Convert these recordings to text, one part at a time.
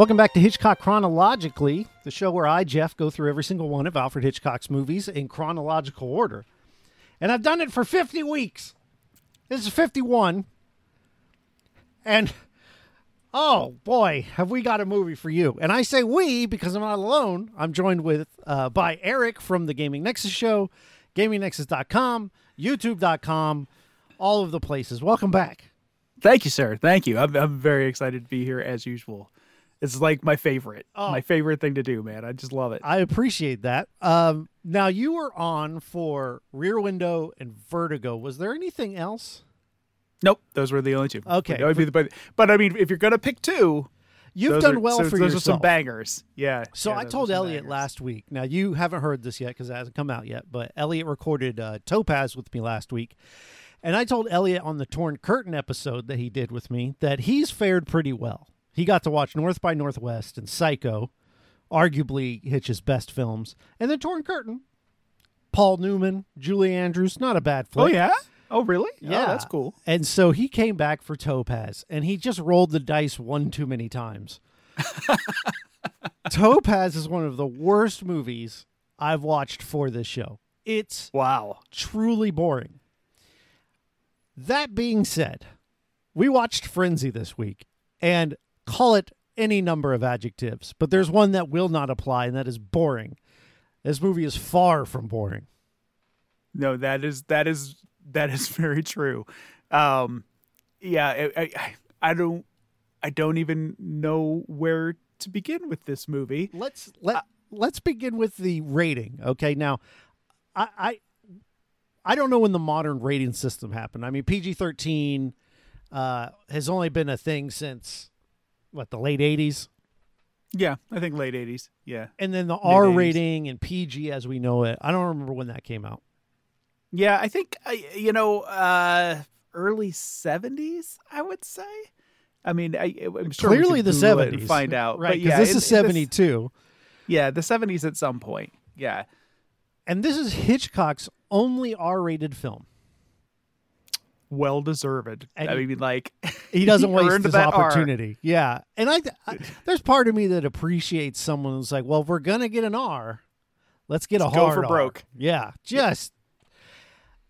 Welcome back to Hitchcock Chronologically, the show where I, Jeff, go through every single one of Alfred Hitchcock's movies in chronological order. And I've done it for 50 weeks. This is 51. And oh boy, have we got a movie for you. And I say we because I'm not alone. I'm joined with uh, by Eric from the Gaming Nexus show, gamingnexus.com, youtube.com, all of the places. Welcome back. Thank you, sir. Thank you. I'm, I'm very excited to be here as usual. It's like my favorite, Oh. my favorite thing to do, man. I just love it. I appreciate that. Um, now you were on for Rear Window and Vertigo. Was there anything else? Nope, those were the only two. Okay. But, that would be the- but, but I mean, if you're gonna pick two, You've done are- well so for those yourself. are some bangers. Yeah. So yeah, I told Elliot bangers. last week. Now you haven't heard this yet because it hasn't come out yet. But Elliot recorded uh, Topaz with me last week, and I told Elliot on the Torn Curtain episode that he did with me that he's fared pretty well. He got to watch North by Northwest and Psycho, arguably Hitch's best films, and then Torn Curtain. Paul Newman, Julie Andrews, not a bad flick. Oh yeah. Oh really? Oh, yeah, Oh, that's cool. And so he came back for Topaz, and he just rolled the dice one too many times. Topaz is one of the worst movies I've watched for this show. It's Wow. truly boring. That being said, we watched Frenzy this week, and call it any number of adjectives, but there's one that will not apply, and that is boring. This movie is far from boring. No, that is that is that is very true. Um, yeah, I, I I don't I don't even know where to begin with this movie. let's let let's begin with the rating. Okay, now I I, I don't know when the modern rating system happened. I mean, PG thirteen uh, has only been a thing since what the late eighties, Yeah, I think late '80s. Yeah, and then the R 80s. rating and PG as we know it. I don't remember when that came out. yeah. I think you know uh, early '70s. I would say. I mean, I, I'm sure Clearly, the seventies, find out. right? Because yeah, this is seventy two, yeah, the '70s at some point. Yeah, and this is Hitchcock's only R rated film. Well deserved. And I mean, like He doesn't waste earned his that R. opportunity. Yeah, and I, I there's part of me that appreciates someone who's like, well, if we're gonna get an R, let's get a Let's go hard for R." broke. Yeah, just.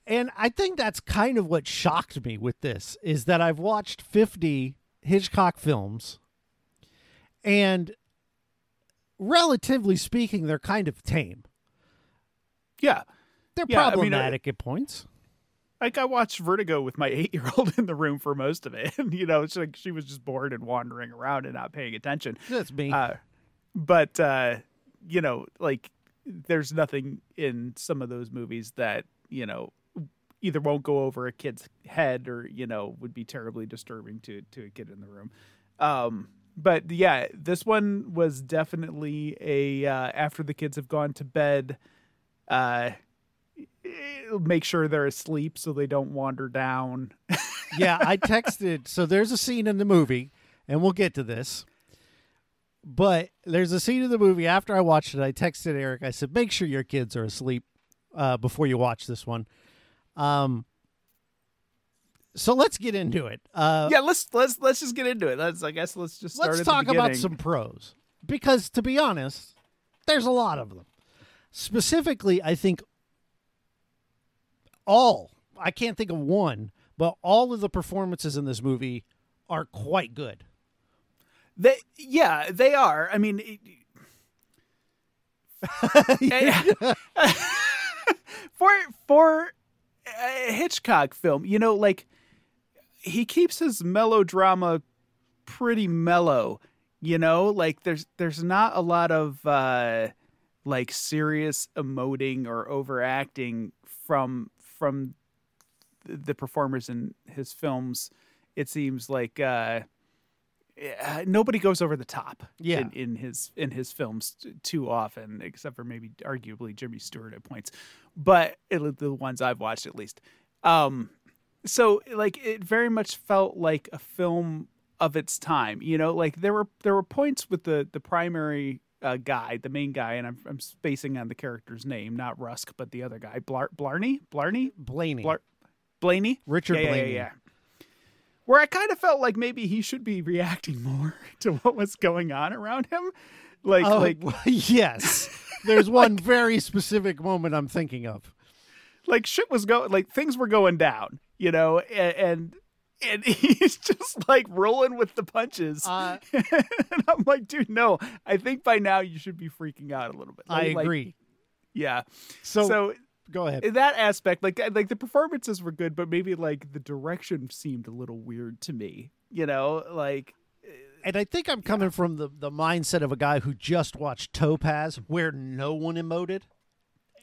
And I think that's kind of what shocked me with this is that I've watched 50 Hitchcock films, and relatively speaking, they're kind of tame. Yeah, They're Yeah, I mean, problematic at points. Like I watched Vertigo with my eight-year-old in the room for most of it, and you know, it's like she was just bored and wandering around and not paying attention. That's me. Uh, but uh, you know, like there's nothing in some of those movies that you know either won't go over a kid's head or you know would be terribly disturbing to to a kid in the room. Um, but yeah, this one was definitely a uh, after the kids have gone to bed. Uh, make sure they're asleep so they don't wander down. yeah, I texted. So there's a scene in the movie, and we'll get to this. But there's a scene in the movie after I watched it. I texted Eric. I said, "Make sure your kids are asleep uh, before you watch this one." Um. So let's get into it. Uh, yeah, let's let's let's just get into it. Let's I guess let's just start let's talk about some pros because, to be honest, there's a lot of them. Specifically, I think all. I can't think of one, but all of the performances in this movie are quite good. They, yeah, they are. I mean, it- for for a Hitchcock film, you know, like he keeps his melodrama pretty mellow. You know, like there's there's not a lot of uh, like serious emoting or overacting from from the performers in his films. It seems like. Uh, uh, nobody goes over the top Yeah. in, in his in his films t- too often, except for maybe arguably Jimmy Stewart at points, but it, the ones I've watched at least. Um, so like it very much felt like a film of its time. You know, like there were there were points with the the primary uh, guy, the main guy, and I'm I'm spacing on the character's name, not Rusk, but the other guy, Blar- Blarney, Blarney, Blaney. Blar- Blaney, Richard yeah, Blaney. Yeah, yeah. Where I kind of felt like maybe he should be reacting more to what was going on around him, like Oh, like yes. There's one very specific moment I'm thinking of. like shit was going like things were going down, you know, and and, and he's just like rolling with the punches. Uh, and I'm like, dude, no. I think by now you should be freaking out a little bit. I Like- like, agree. yeah. So, So go ahead. in that aspect, like like the performances were good, but maybe like the direction seemed a little weird to me. You know, like and I think I'm coming from the, the mindset of a guy who just watched Topaz, where no one emoted,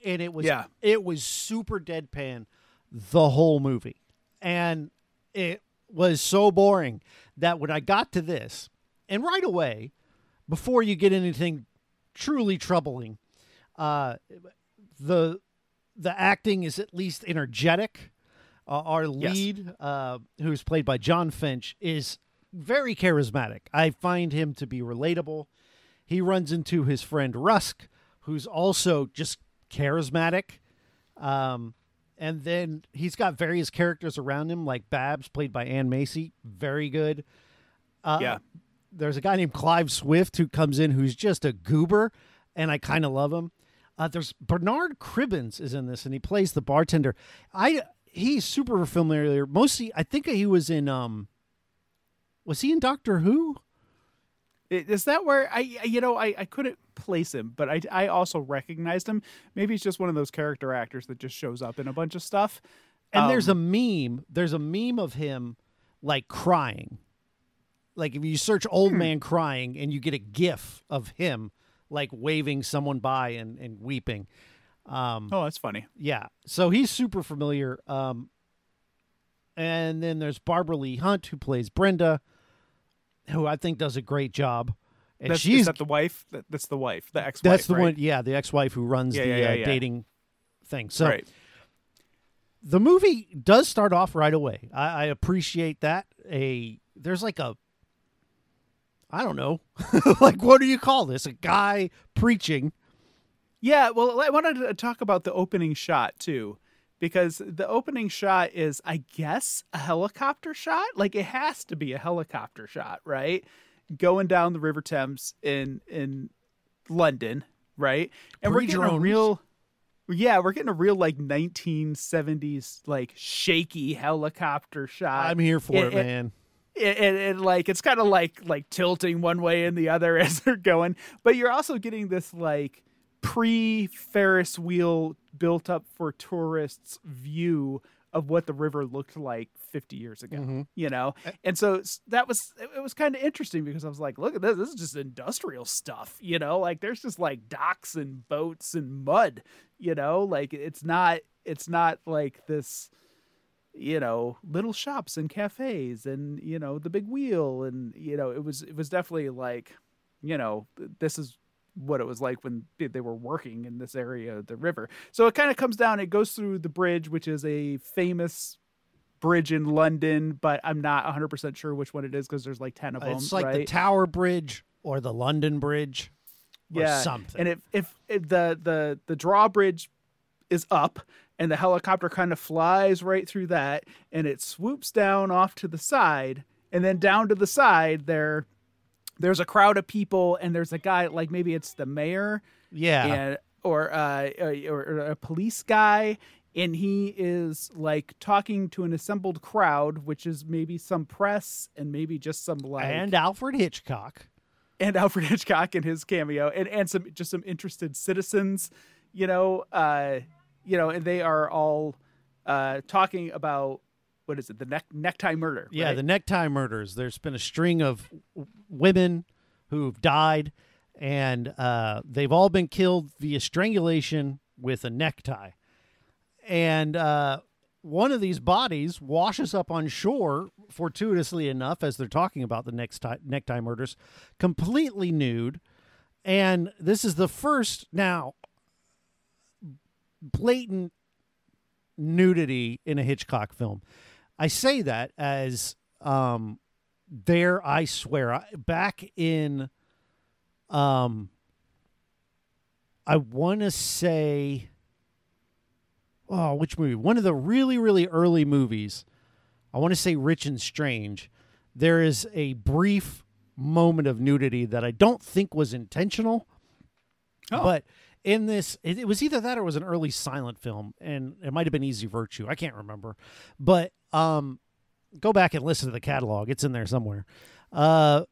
and it was Yeah. it was super deadpan the whole movie, and it was so boring that when I got to this, and right away, before you get anything truly troubling, uh, the the acting is at least energetic. Uh, our Yes. lead, uh, who's played by Jon Finch, is very charismatic. I find him to be relatable. He runs into his friend Rusk, who's also just charismatic. Um, and then he's got various characters around him, like Babs, played by Anna Massey, very good. Uh, Yeah. There's a guy named Clive Swift who comes in who's just a goober, and I kind of love him. Uh, there's Bernard Cribbins is in this, and he plays the bartender. I he's super familiar. Mostly, I think he was in. Um, was he in Doctor Who? Is that where I I- you know I I couldn't place him, but I I also recognized him. Maybe he's just one of those character actors that just shows up in a bunch of stuff. And there's a Um, meme. There's a meme of him like crying. Like if you search old Hmm. man crying and you get a gif of him like waving someone by and, and weeping. Um, Oh, that's funny. yeah. So he's super familiar. Um, and then there's Barbara Leigh-Hunt who plays Brenda, who I think does a great job. And That's, she's is that the wife? That, that's the wife, the ex-wife. that's the right? one. Yeah, the ex-wife who runs Yeah, the yeah, yeah, uh, yeah. dating thing. So right. the movie does start off right away. I, I appreciate that. A there's like a I don't know, like what do you call this? A guy preaching. Yeah, well, I wanted to talk about the opening shot too, because the opening shot is, I guess, a helicopter shot. Like it has to be a helicopter shot, right? Going down the River Thames in in London, right? And we're getting a real, yeah, we're getting a real like 1970s like shaky helicopter shot. I'm here for it, it- man. and, and, and, like it's kind of like like tilting one way and the other as they're going but you're also getting this like pre ferris wheel built up for tourists view of what the river looked like 50 years ago Mhm. you know? And so that was it it was kind of interesting because i was like look at this this is just industrial stuff you know? Like there's just like docks and boats and mud you know? Like it's not it's not like this you know little shops and cafes and you know the big wheel and you know it was it was definitely like you know this is what it was like when they were working in this area of the river so it kind of comes down it goes through the bridge which is a famous bridge in london but i'm not 100% sure which one it is because there's like 10 of them It's like the right? Tower Bridge or the London Bridge or yeah something. and if, if if the the the drawbridge is up and the helicopter kind of flies right through that and it swoops down off to the side and then down to the side there there's a crowd of people and there's a guy like maybe it's the mayor yeah. and or uh or, or a police guy and he is like talking to an assembled crowd which is maybe some press and maybe just some like and Alfred Hitchcock. and Alfred Hitchcock in his cameo, and and some just some interested citizens, you know, uh, you know, and they are all uh, talking about what is it, the neck necktie murder? Yeah, right? the necktie murders. There's been a string of women who've died, and uh, they've all been killed via strangulation with a necktie. And uh, one of these bodies washes up on shore, fortuitously enough, as they're talking about the necktie, necktie murders, completely nude. And this is the first now blatant nudity in a Hitchcock film. I say that as um, there. I swear, I, back in um, I want to say, oh, which movie? One of the really, really early movies. I want to say Rich and Strange. There is a brief moment of nudity that I don't think was intentional, Oh. but in this, it, it was either that or it was an early silent film, and it might have been Easy Virtue. I can't remember, but um, go back and listen to the catalog; it's in there somewhere. Uh,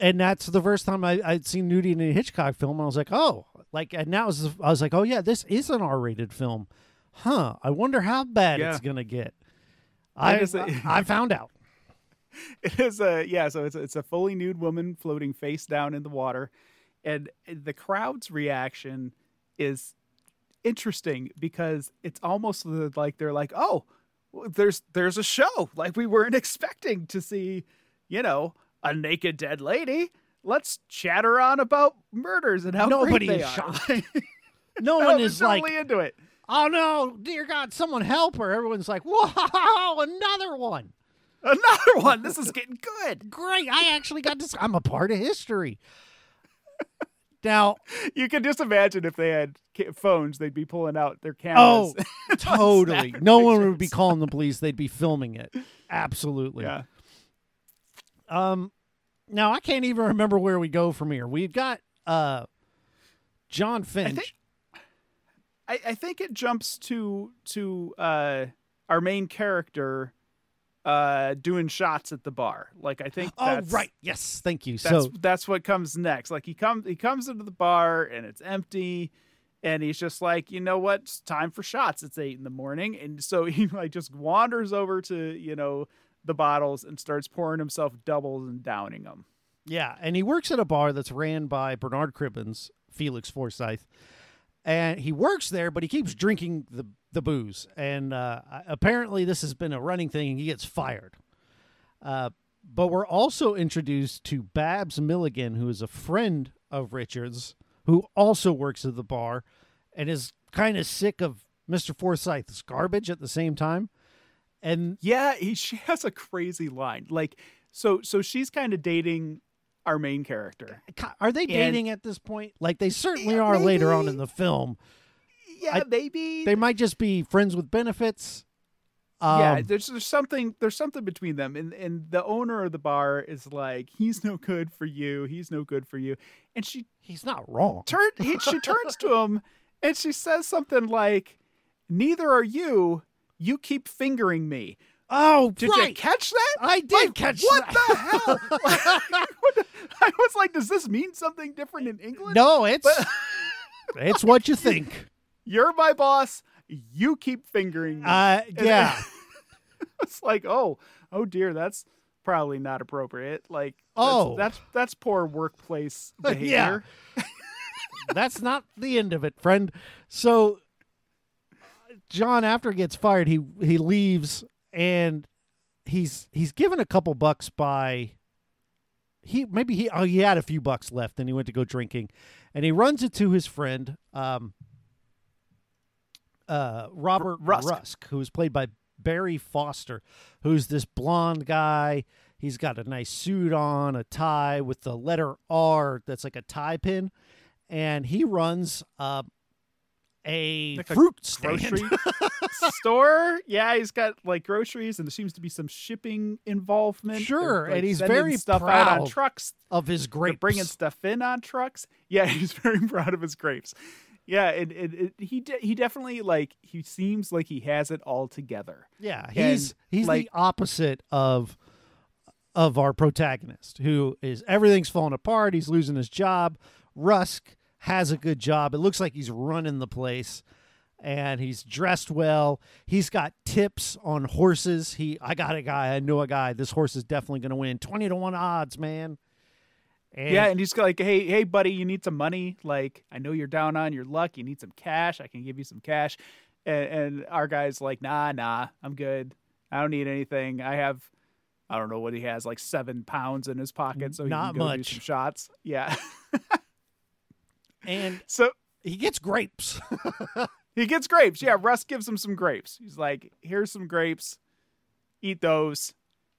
and that's the first time I, I'd seen nudity in a Hitchcock film. I was like, oh, like, and now I was like, oh yeah, this is an R-rated film, huh? I wonder how bad Yeah. it's gonna get. I is a- I found out. It is a yeah, so it's a, it's a fully nude woman floating face down in the water, and the crowd's reaction is interesting because it's almost like they're like, oh, there's there's a show like we weren't expecting to see, you know, a naked dead lady. Let's chatter on about murders and how Nobody great they is are. shocked. No no, one is like, into it. oh no, dear God, someone help her. Everyone's like, whoa, another one. Another one. This is getting good. Great. I actually got this. I'm a part of history. Now, You can just imagine if they had phones, they'd be pulling out their cameras. oh, totally. No one would be calling the police. They'd be filming it. Absolutely. yeah. Um, now I can't even remember where we go from here. We've got uh, Jon Finch. think- I, I think it jumps to to uh, our main character uh, doing shots at the bar. Like I think oh, right. Yes. Thank you. That's so, that's what comes next. Like he comes he comes into the bar and it's empty, and he's just like, you know what? It's time for shots. It's eight in the morning, and so he like just wanders over to you know the bottles and starts pouring himself doubles and downing them. yeah. And he works at a bar that's ran by Bernard Cribbins, Felix Forsythe. And he works there, but he keeps drinking the, the booze. And uh, apparently, this has been a running thing, and he gets fired. Uh, but we're also introduced to Babs Milligan, who is a friend of Richard's, who also works at the bar and is kind of sick of Mr. Forsythe's garbage at the same time. And Yeah, he, she has a crazy line. Like so so she's kind of dating our main character. are they dating at this point? Like they certainly are later on in the film. Yeah, I- maybe. They might just be friends with benefits. Um, yeah, there's there's something there's something between them, and and the owner of the bar is like, he's no good for you, he's no good for you, and she he's not wrong. turn he, she turns to him and she says something like, "Neither are you. You keep fingering me." Oh, Did right. you catch that? I did Like, catch what that. What the hell? I was like, does this mean something different in England? no, it's But- it's what you think. You're my boss. You keep fingering me. Uh, yeah. it's like, oh, oh dear, that's probably not appropriate. Like, that's- Oh. that's that's, poor workplace Yeah. behavior. That's not the end of it, friend. So John, after he gets fired, he he leaves and he's he's given a couple bucks by he maybe he oh he had a few bucks left and he went to go drinking and he runs it to his friend um uh Robert Rusk. Rusk, who is played by Barry Foster, who's this blonde guy. He's got a nice suit on, a tie with the letter R that's like a tie pin, and he runs uh, a Like a fruit stand. Grocery store. Yeah, he's got like groceries, and there seems to be some shipping involvement. Sure, like, and he's very stuff out on trucks. of his grapes. bringing stuff in on trucks. Yeah, he's very proud of his grapes. Yeah, and, and, and he de- he definitely like he seems like he has it all together. Yeah, he's And, he's like- the opposite of of our protagonist, who is everything's falling apart. He's losing his job. Rusk has a good job. It looks like he's running the place, and he's dressed well. He's got tips on horses. He, I got a guy. I know a guy. This horse is definitely going to win. Twenty to one odds, man. And yeah, and he's like, "Hey, hey, buddy, you need some money? Like, I know you're down on your luck. You need some cash. I can give you some cash." And, and our guy's like, "Nah, nah, I'm good. I don't need anything. I have, I don't know what he has, like seven pounds in his pocket, so he Not can go do much. some shots." Yeah. and so he gets grapes. he gets grapes. Yeah, Russ gives him some grapes. He's like, "Here's some grapes. eat those.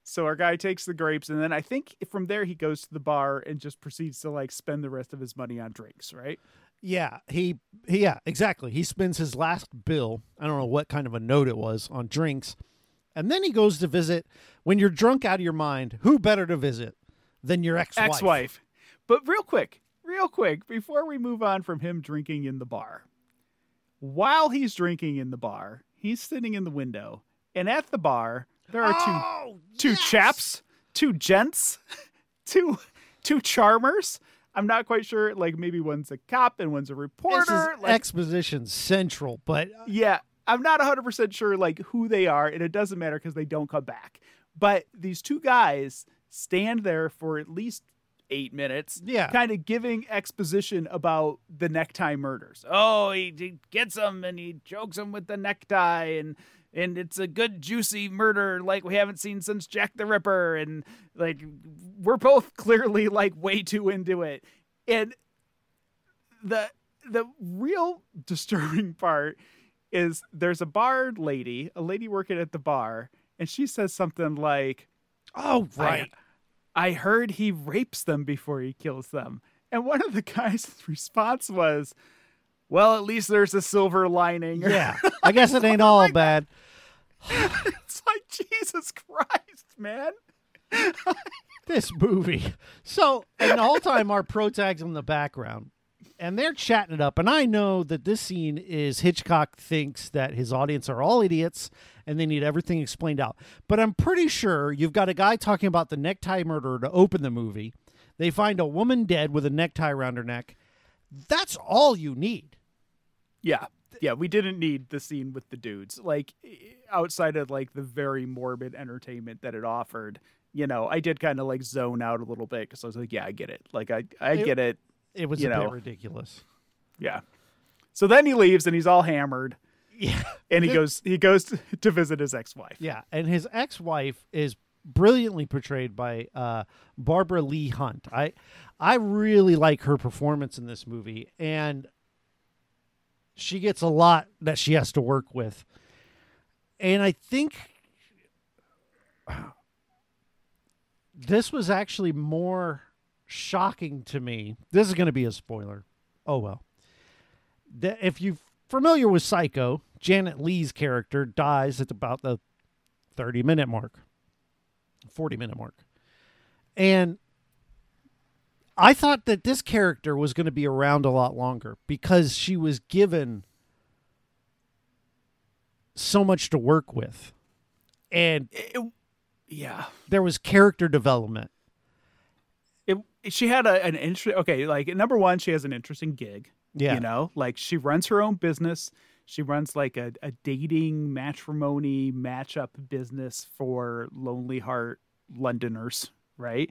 So our guy takes the grapes, and then I think from there he goes to the bar and just proceeds to like spend the rest of his money on drinks, right? Yeah, he, he yeah, exactly. He spends his last bill, I don't know what kind of a note it was, on drinks. And then he goes to visit when you're drunk out of your mind, who better to visit than your ex-wife? Ex-wife. But real quick, real quick, before we move on from him drinking in the bar. While he's drinking in the bar, he's sitting in the window, and at the bar there are two Oh, two yes! chaps, two gents, two two charmers. I'm not quite sure. Like maybe one's a cop and one's a This is reporter. like, exposition central, but uh, yeah, I'm not 100 percent sure like who they are, and it doesn't matter because they don't come back. But these two guys stand there for at least eight minutes, Yeah. kind of giving exposition about the necktie murders. Oh, he, he gets them and he chokes them with the necktie, and and it's a good juicy murder like we haven't seen since Jack the Ripper, and like we're both clearly like way too into it, and the the real disturbing part is there's a bar lady, a lady working at the bar, and she says something like, oh right. I heard he rapes them before he kills them. And one of the guys' response was, Well, at least there's a silver lining. yeah. I guess it ain't all bad. it's like, Jesus Christ, man. this movie. So, and the whole time our pro tags in the background, and they're chatting it up. And I know that this scene is Hitchcock thinks that his audience are all idiots and they need everything explained out. But I'm pretty sure you've got a guy talking about the necktie murder to open the movie. They find a woman dead with a necktie around her neck. That's all you need. Yeah. Yeah, we didn't need the scene with the dudes. Like outside of like the very morbid entertainment that it offered, you know, I did kind of like zone out a little bit because I was like, yeah, I get it. Like I I get it. It was a know. bit ridiculous. Yeah. So then he leaves and he's all hammered Yeah. and he goes he goes to, to visit his ex-wife. Yeah, and his ex-wife is brilliantly portrayed by uh, Barbara Leigh-Hunt. I I really like her performance in this movie, and she gets a lot that she has to work with. And I think this was actually more shocking to me. This is going to be a spoiler. Oh well. That if you're familiar with Psycho, Janet Leigh's character dies at about the 30 minute mark, 40 minute mark. And I thought that this character was going to be around a lot longer because she was given so much to work with. And It- yeah. there was character development. She had a, an interest. Okay, like number one, she has an interesting gig. Yeah. You know, like she runs her own business. She runs like a, a dating matrimony matchup business for lonely heart Londoners, right?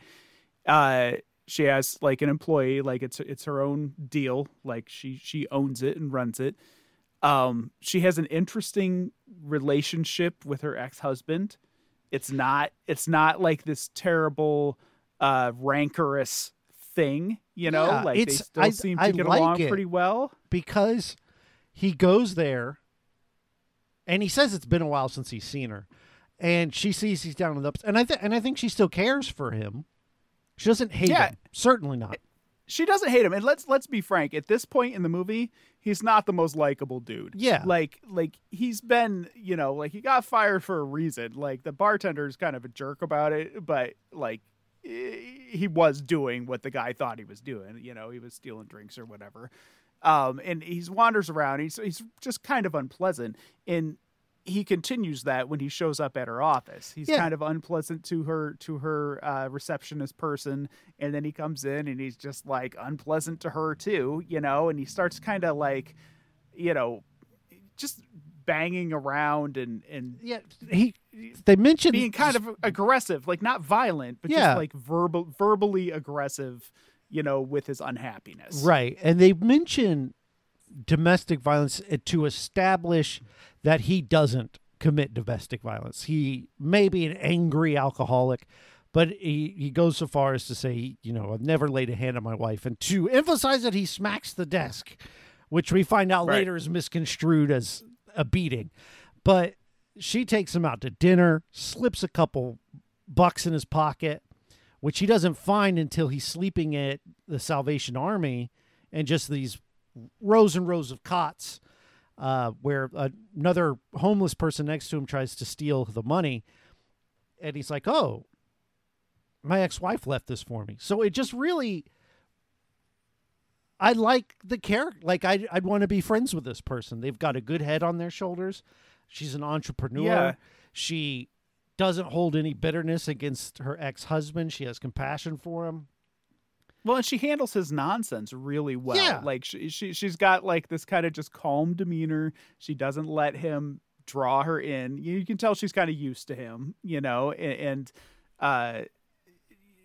Uh, she has like an employee, like it's it's her own deal. Like she she owns it and runs it. Um, she has an interesting relationship with her ex husband. It's not it's not like this terrible uh rancorous thing, you know? Yeah, like they still I- seem to I get like along pretty well. because he goes there and he says it's been a while since he's seen her and she sees he's down in the ups and i th- and i think she still cares for him she doesn't hate Yeah. him certainly not She doesn't hate him, and let's let's be frank. At this point in the movie, he's not the most likable dude. Yeah. like like he's been, you know, like he got fired for a reason. Like the bartender's kind of a jerk about it, but like he was doing what the guy thought he was doing. You know, he was stealing drinks or whatever. Um, and he's wanders around. He's he's just kind of unpleasant, and he continues that when he shows up at her office. He's Yeah. kind of unpleasant to her to her uh, receptionist person, and then he comes in and he's just like unpleasant to her too, you know. And he starts kind of like, you know, just banging around and and yeah he they mentioned being kind of aggressive, like not violent, but Yeah. just like verbal verbally aggressive, you know, with his unhappiness. right and they mention domestic violence uh, to establish that he doesn't commit domestic violence he may be an angry alcoholic but he, he goes so far as to say, you know, I've never laid a hand on my wife, and to emphasize that he smacks the desk, which we find out Right. later is misconstrued as a beating. But she takes him out to dinner, slips a couple bucks in his pocket, which he doesn't find until he's sleeping at the Salvation Army and just these rows and rows of cots uh, where another homeless person next to him tries to steal the money. And he's like, oh, my ex wife left this for me. So it just really. I like the character. Like I, I'd want to be friends with this person. They've got a good head on their shoulders. She's an entrepreneur. Yeah. She doesn't hold any bitterness against her ex husband. She has compassion for him. Well, and she handles his nonsense really well. Yeah. Like she, she she's got like this kind of just calm demeanor. She doesn't let him draw her in. You can tell she's kind of used to him, you know, and, and uh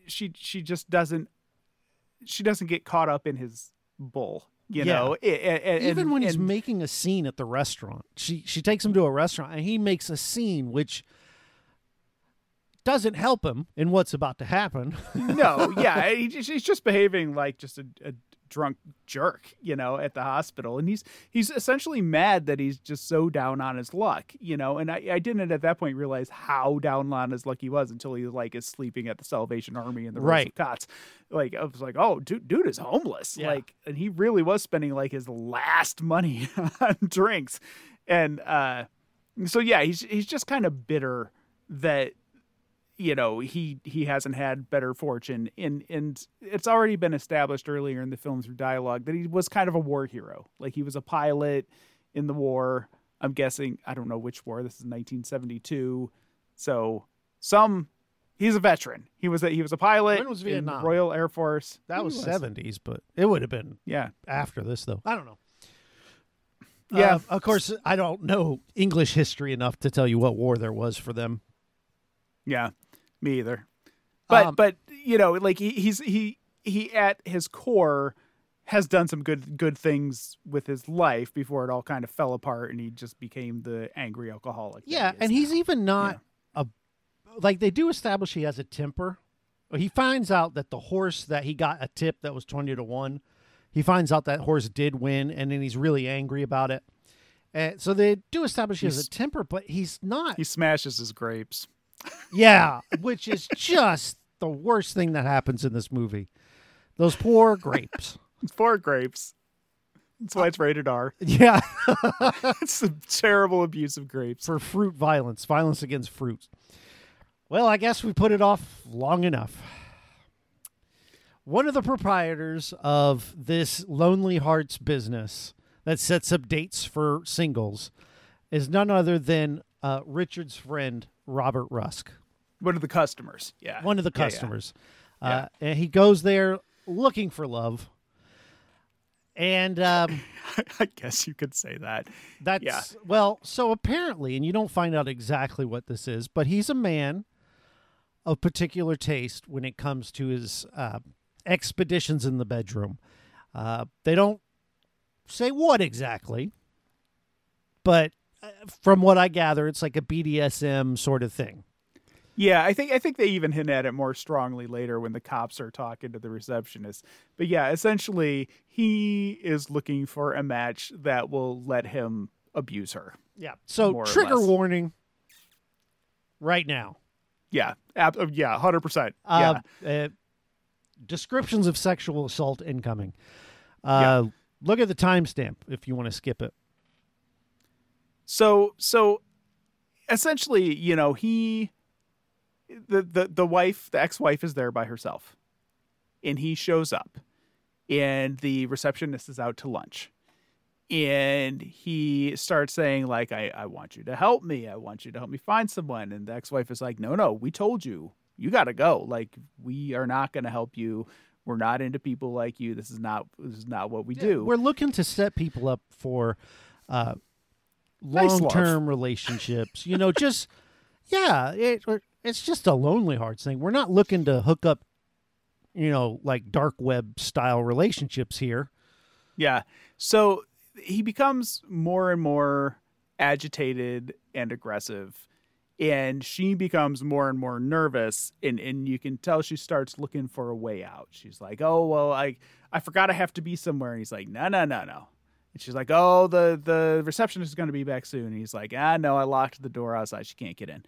she she just doesn't she doesn't get caught up in his bull, you Yeah. know. Even and- when he's and- making a scene at the restaurant, she she takes him to a restaurant and he makes a scene which doesn't help him in what's about to happen. no, yeah, he, he's just behaving like just a, a drunk jerk, you know, at the hospital, and he's he's essentially mad that he's just so down on his luck, you know. And I, I didn't at that point realize how down on his luck he was until he like is sleeping at the Salvation Army in the Right. of cots. Like I was like, oh, dude, dude is homeless, Yeah. like, and he really was spending like his last money on drinks, and uh, so yeah, he's he's just kind of bitter that you know he he hasn't had better fortune and and it's already been established earlier in the film through dialogue that he was kind of a war hero like he was a pilot in the war i'm guessing i don't know which war this is 1972 so some he's a veteran he was a he was a pilot When was in the Vietnam? royal air force That He was seventies, but it would have been yeah after this, though. I don't know. Yeah. Uh, of course, I don't know English history enough to tell you what war there was for them. Yeah, me either. But Um, but you know, like he, he's he he at his core has done some good good things with his life before it all kind of fell apart and he just became the angry alcoholic. Yeah, he and he's even not a like they do establish he has a temper. He finds out that the horse that he got a tip that was twenty to one. He finds out that horse did win, and then he's really angry about it. And so they do establish he has a temper, but he's not. he smashes his grapes. Yeah, which is just the worst thing that happens in this movie. Those poor grapes. Four grapes. That's why it's rated R. Yeah, it's a terrible abuse of grapes. for fruit violence, violence against fruit. Well, I guess we put it off long enough. One of the proprietors of this Lonely Hearts business that sets up dates for singles is none other than uh, Richard's friend, Robert Rusk, One of the customers. Yeah. one of the Yeah, yeah. customers. Uh, and he goes there looking for love. And um, I guess you could say that. That's Yeah. well, so apparently, and you don't find out exactly what this is, but he's a man of particular taste when it comes to his uh, expeditions in the bedroom. Uh, they don't say what exactly, but from what I gather, it's like a BDSM sort of thing. Yeah, I think I think they even hint at it more strongly later when the cops are talking to the receptionist. But yeah, essentially he is looking for a match that will let him abuse her. Yeah. So trigger warning right now. Yeah, ab- uh, yeah, hundred percent. Uh, Yeah, uh, descriptions of sexual assault incoming. Uh, Look at the timestamp if you want to skip it. So so essentially, you know, he the the the wife, the ex-wife is there by herself. And he shows up and the receptionist is out to lunch. And he starts saying like I I want you to help me. I want you to help me find someone and the ex-wife is like, "No, no, we told you. You got to go. Like we are not going to help you. We're not into people like you. This is not this is not what we do." We're looking to set people up for uh, Nice love. long-term relationships. You know, just yeah, it, it's just a lonely hearts thing. We're not looking to hook up, you know, like dark web style relationships here. Yeah. So he becomes more and more agitated and aggressive. And she becomes more and more nervous. And, and you can tell she starts looking for a way out. She's like, oh, well, I, I forgot I have to be somewhere. And he's like, no, no, no, no. And she's like, "Oh, the the receptionist is going to be back soon." And he's like, "Ah, no, I locked the door outside. She can't get in."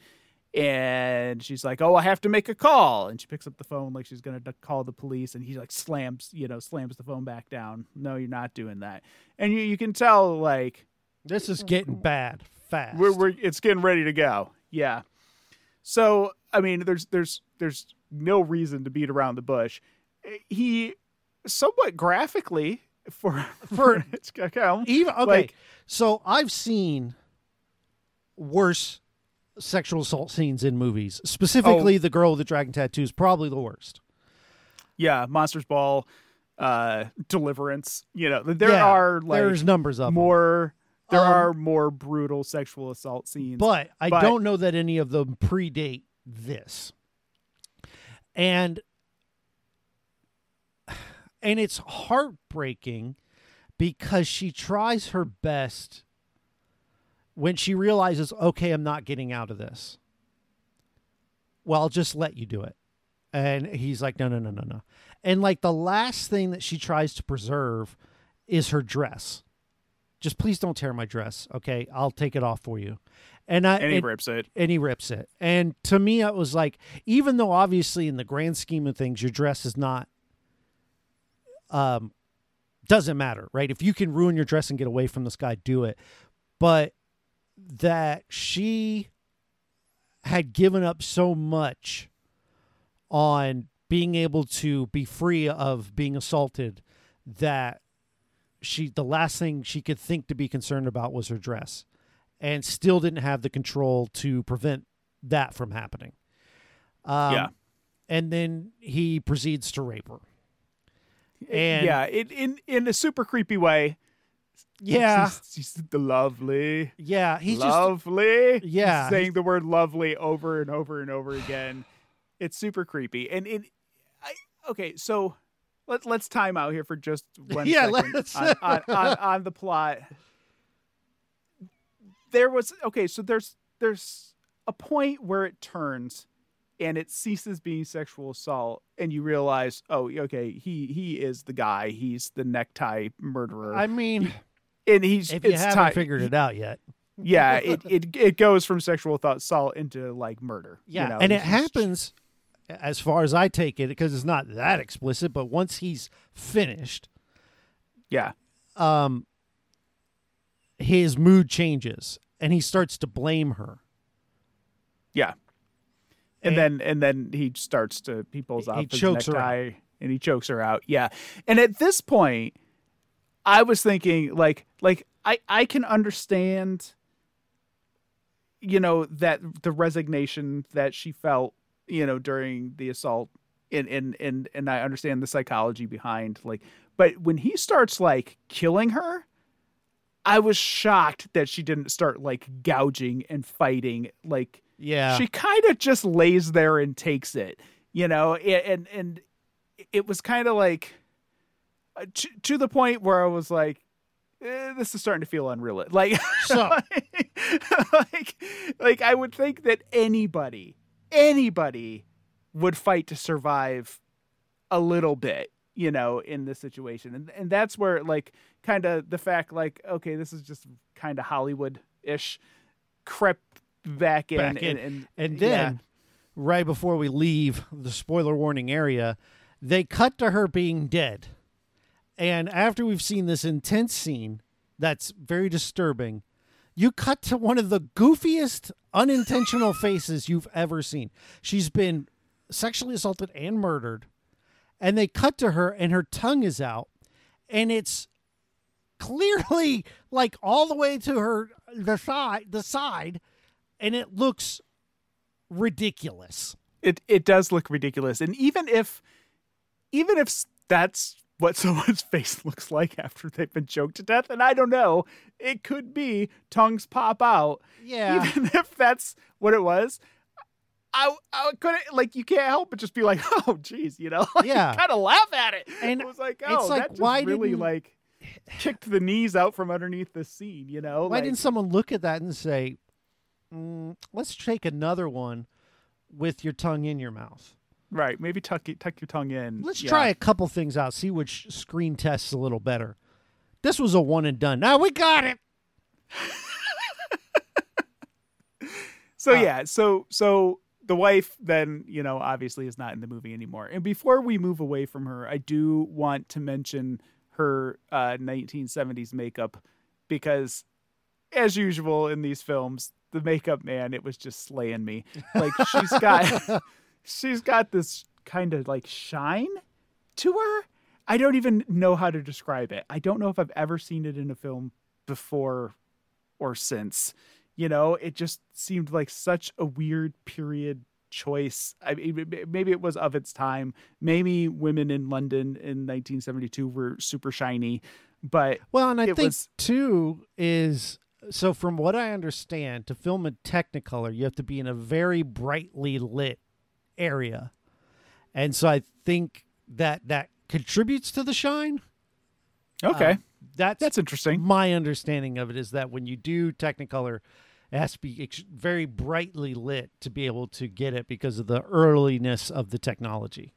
And she's like, "Oh, I have to make a call." And she picks up the phone like she's going to call the police. And he like slams, you know, slams the phone back down. No, you're not doing that. And you you can tell like This is getting bad fast. we're, we're it's getting ready to go. Yeah. So I mean, there's there's there's no reason to beat around the bush. He somewhat graphically for for Hitchcock Even okay. like- so I've seen worse sexual assault scenes in movies. Specifically, the girl with the dragon tattoo is probably the worst. yeah, Monsters Ball, uh, Deliverance. You know, there Yeah, are like there's numbers of them. more. There Um, are more brutal sexual assault scenes. but I but- don't know that any of them predate this. And and it's heartbreaking because she tries her best when she realizes, okay, I'm not getting out of this. Well, I'll just let you do it. And he's like, no, no, no, no, no. And like the last thing that she tries to preserve is her dress. Just please don't tear my dress, okay? I'll take it off for you. And I and he and- rips it. and he rips it. And to me, it was like, even though obviously in the grand scheme of things, your dress is not, um, doesn't matter, right? If you can ruin your dress and get away from this guy, do it. But that she had given up so much on being able to be free of being assaulted that she the last thing she could think to be concerned about was her dress and still didn't have the control to prevent that from happening. Um, Yeah. And then he proceeds to rape her. And yeah, it, in in a super creepy way. yeah, she's the lovely. yeah, he's just lovely. Yeah, saying the word lovely over and over and over again. It's super creepy. And it, I, okay, so let's let's time out here for just one Yeah, second let's. on, on, on, on the plot. There was okay, so there's there's a point where it turns and it ceases being sexual assault and you realize oh okay he he is the guy he's the necktie murderer I mean, and he's if you haven't ti- figured it out yet, yeah, it, it it goes from sexual thought assault into like murder. you yeah, know, and it he's just- happens as far as I take it because it's not that explicit. But once he's finished, Yeah, um, his mood changes and he starts to blame her. yeah, and, And- then and then he starts to he pulls He his necktie and he chokes her out. Yeah, and at this point, I was thinking like like I I can understand, you know that the resignation that she felt you know during the assault and and and and I understand the psychology behind like but when he starts like killing her I was shocked that she didn't start like gouging and fighting like Yeah, she kind of just lays there and takes it you know and and it was kind of like uh, to, to the point where I was like eh, this is starting to feel unreal like So- like like I would think that anybody anybody would fight to survive a little bit you know in this situation. And and that's where like kind of the fact like okay this is just kind of hollywood-ish crept back in, Back in. and and, And yeah. then, right before we leave the spoiler warning area, they cut to her being dead. And after we've seen this intense scene that's very disturbing, you cut to one of the goofiest unintentional faces you've ever seen. She's been sexually assaulted and murdered. And they cut to her and her tongue is out. And it's clearly like all the way to her the side the side and it looks ridiculous. it it does look ridiculous and even if even if that's what someone's face looks like after they've been choked to death and i don't know it could be tongues pop out Yeah. even if that's what it was I, I couldn't like you can't help but just be like oh geez you know like, Yeah. kind of laugh at it And it was like it's oh like, that just why really didn't- like kicked the knees out from underneath the scene you know Why like, didn't someone look at that and say, mm, "Let's take another one with your tongue in your mouth. right maybe tuck it- tuck your tongue in Let's Yeah. try a couple things out. See which screen tests a little better." This was a one and done. Now we got it. So Uh, yeah, so so the wife then, you know, obviously is not in the movie anymore. And before we move away from her, I do want to mention her uh 1970s makeup because as usual in these films, the makeup man, it was just slaying me. Like she's got she's got this kind of like shine to her. I don't even know how to describe it. I don't know if I've ever seen it in a film before or since. You know, it just seemed like such a weird period choice. I mean, maybe it was of its time. Maybe women in London in 1972 were super shiny, but Well, and I think was- too is so from what I understand, to film in Technicolor, you have to be in a very brightly lit area, and so I think that that contributes to the shine. okay, Um, that's that's interesting. my understanding of it is that when you do Technicolor, it has to be ex- very brightly lit to be able to get it because of the earliness of the technology.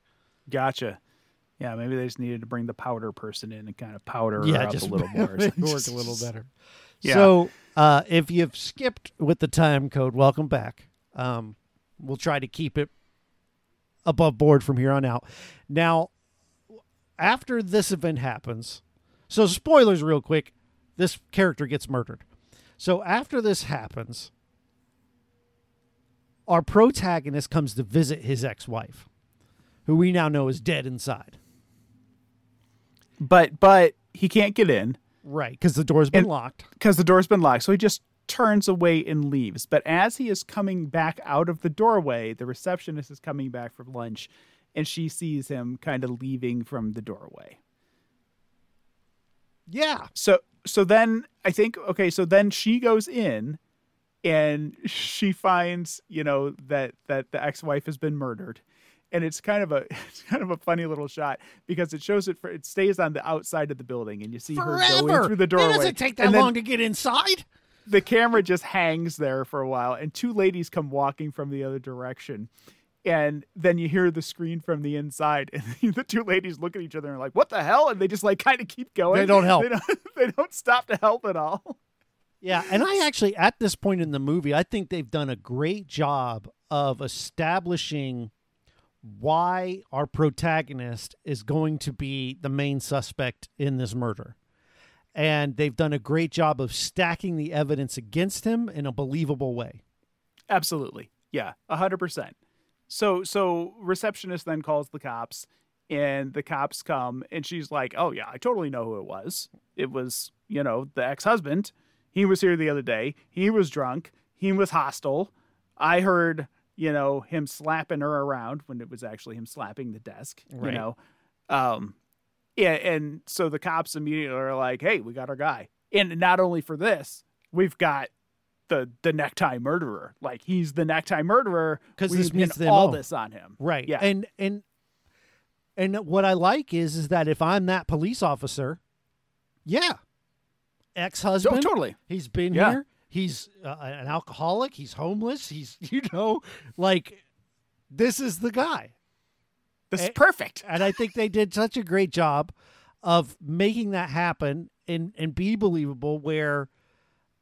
Gotcha. Yeah, maybe they just needed to bring the powder person in and kind of powder her yeah, up just a little more. make it work a little better. Yeah. So, uh, if you've skipped with the time code, welcome back. Um, we'll try to keep it above board from here on out. Now, after this event happens, so spoilers real quick, this character gets murdered. So after this happens, our protagonist comes to visit his ex-wife, who we now know is dead inside. But but he can't get in Right, because the door's been And- locked. because the door's been locked. So he just turns away and leaves. But as he is coming back out of the doorway, the receptionist is coming back from lunch and she sees him kind of leaving from the doorway. Yeah, So so then I think okay, so then she goes in and she finds, you know, that that the ex-wife has been murdered. And it's kind of a it's kind of a funny little shot because it shows it for it stays on the outside of the building and you see her going through the doorway. It doesn't take that and long to get inside. the camera just hangs there for a while and two ladies come walking from the other direction and then you hear the screen from the inside and the two ladies look at each other and are like what the hell and they just like kind of keep going They don't help. they don't, they don't stop to help at all Yeah, and I actually, at this point in the movie, I think they've done a great job of establishing why our protagonist is going to be the main suspect in this murder. And they've done a great job of stacking the evidence against him in a believable way. absolutely. Yeah 100% so so receptionist then calls the cops and the cops come and she's like oh yeah i totally know who it was. It was you know the ex-husband. He was here the other day. He was drunk. He was hostile. I heard you know him slapping her around when it was actually him slapping the desk you know? Um yeah and so the cops immediately are like hey we got our guy. And not only for this we've got the the necktie murderer. Like he's the necktie murderer. 'Cause We this meets all this on him. Right. Yeah. And and and what I like is is that if I'm that police officer, yeah, ex husband, Oh, totally. He's been Yeah. here. He's uh, an alcoholic. He's homeless. He's you know like this is the guy. this is Eh, perfect And I think they did such a great job of making that happen and and be believable where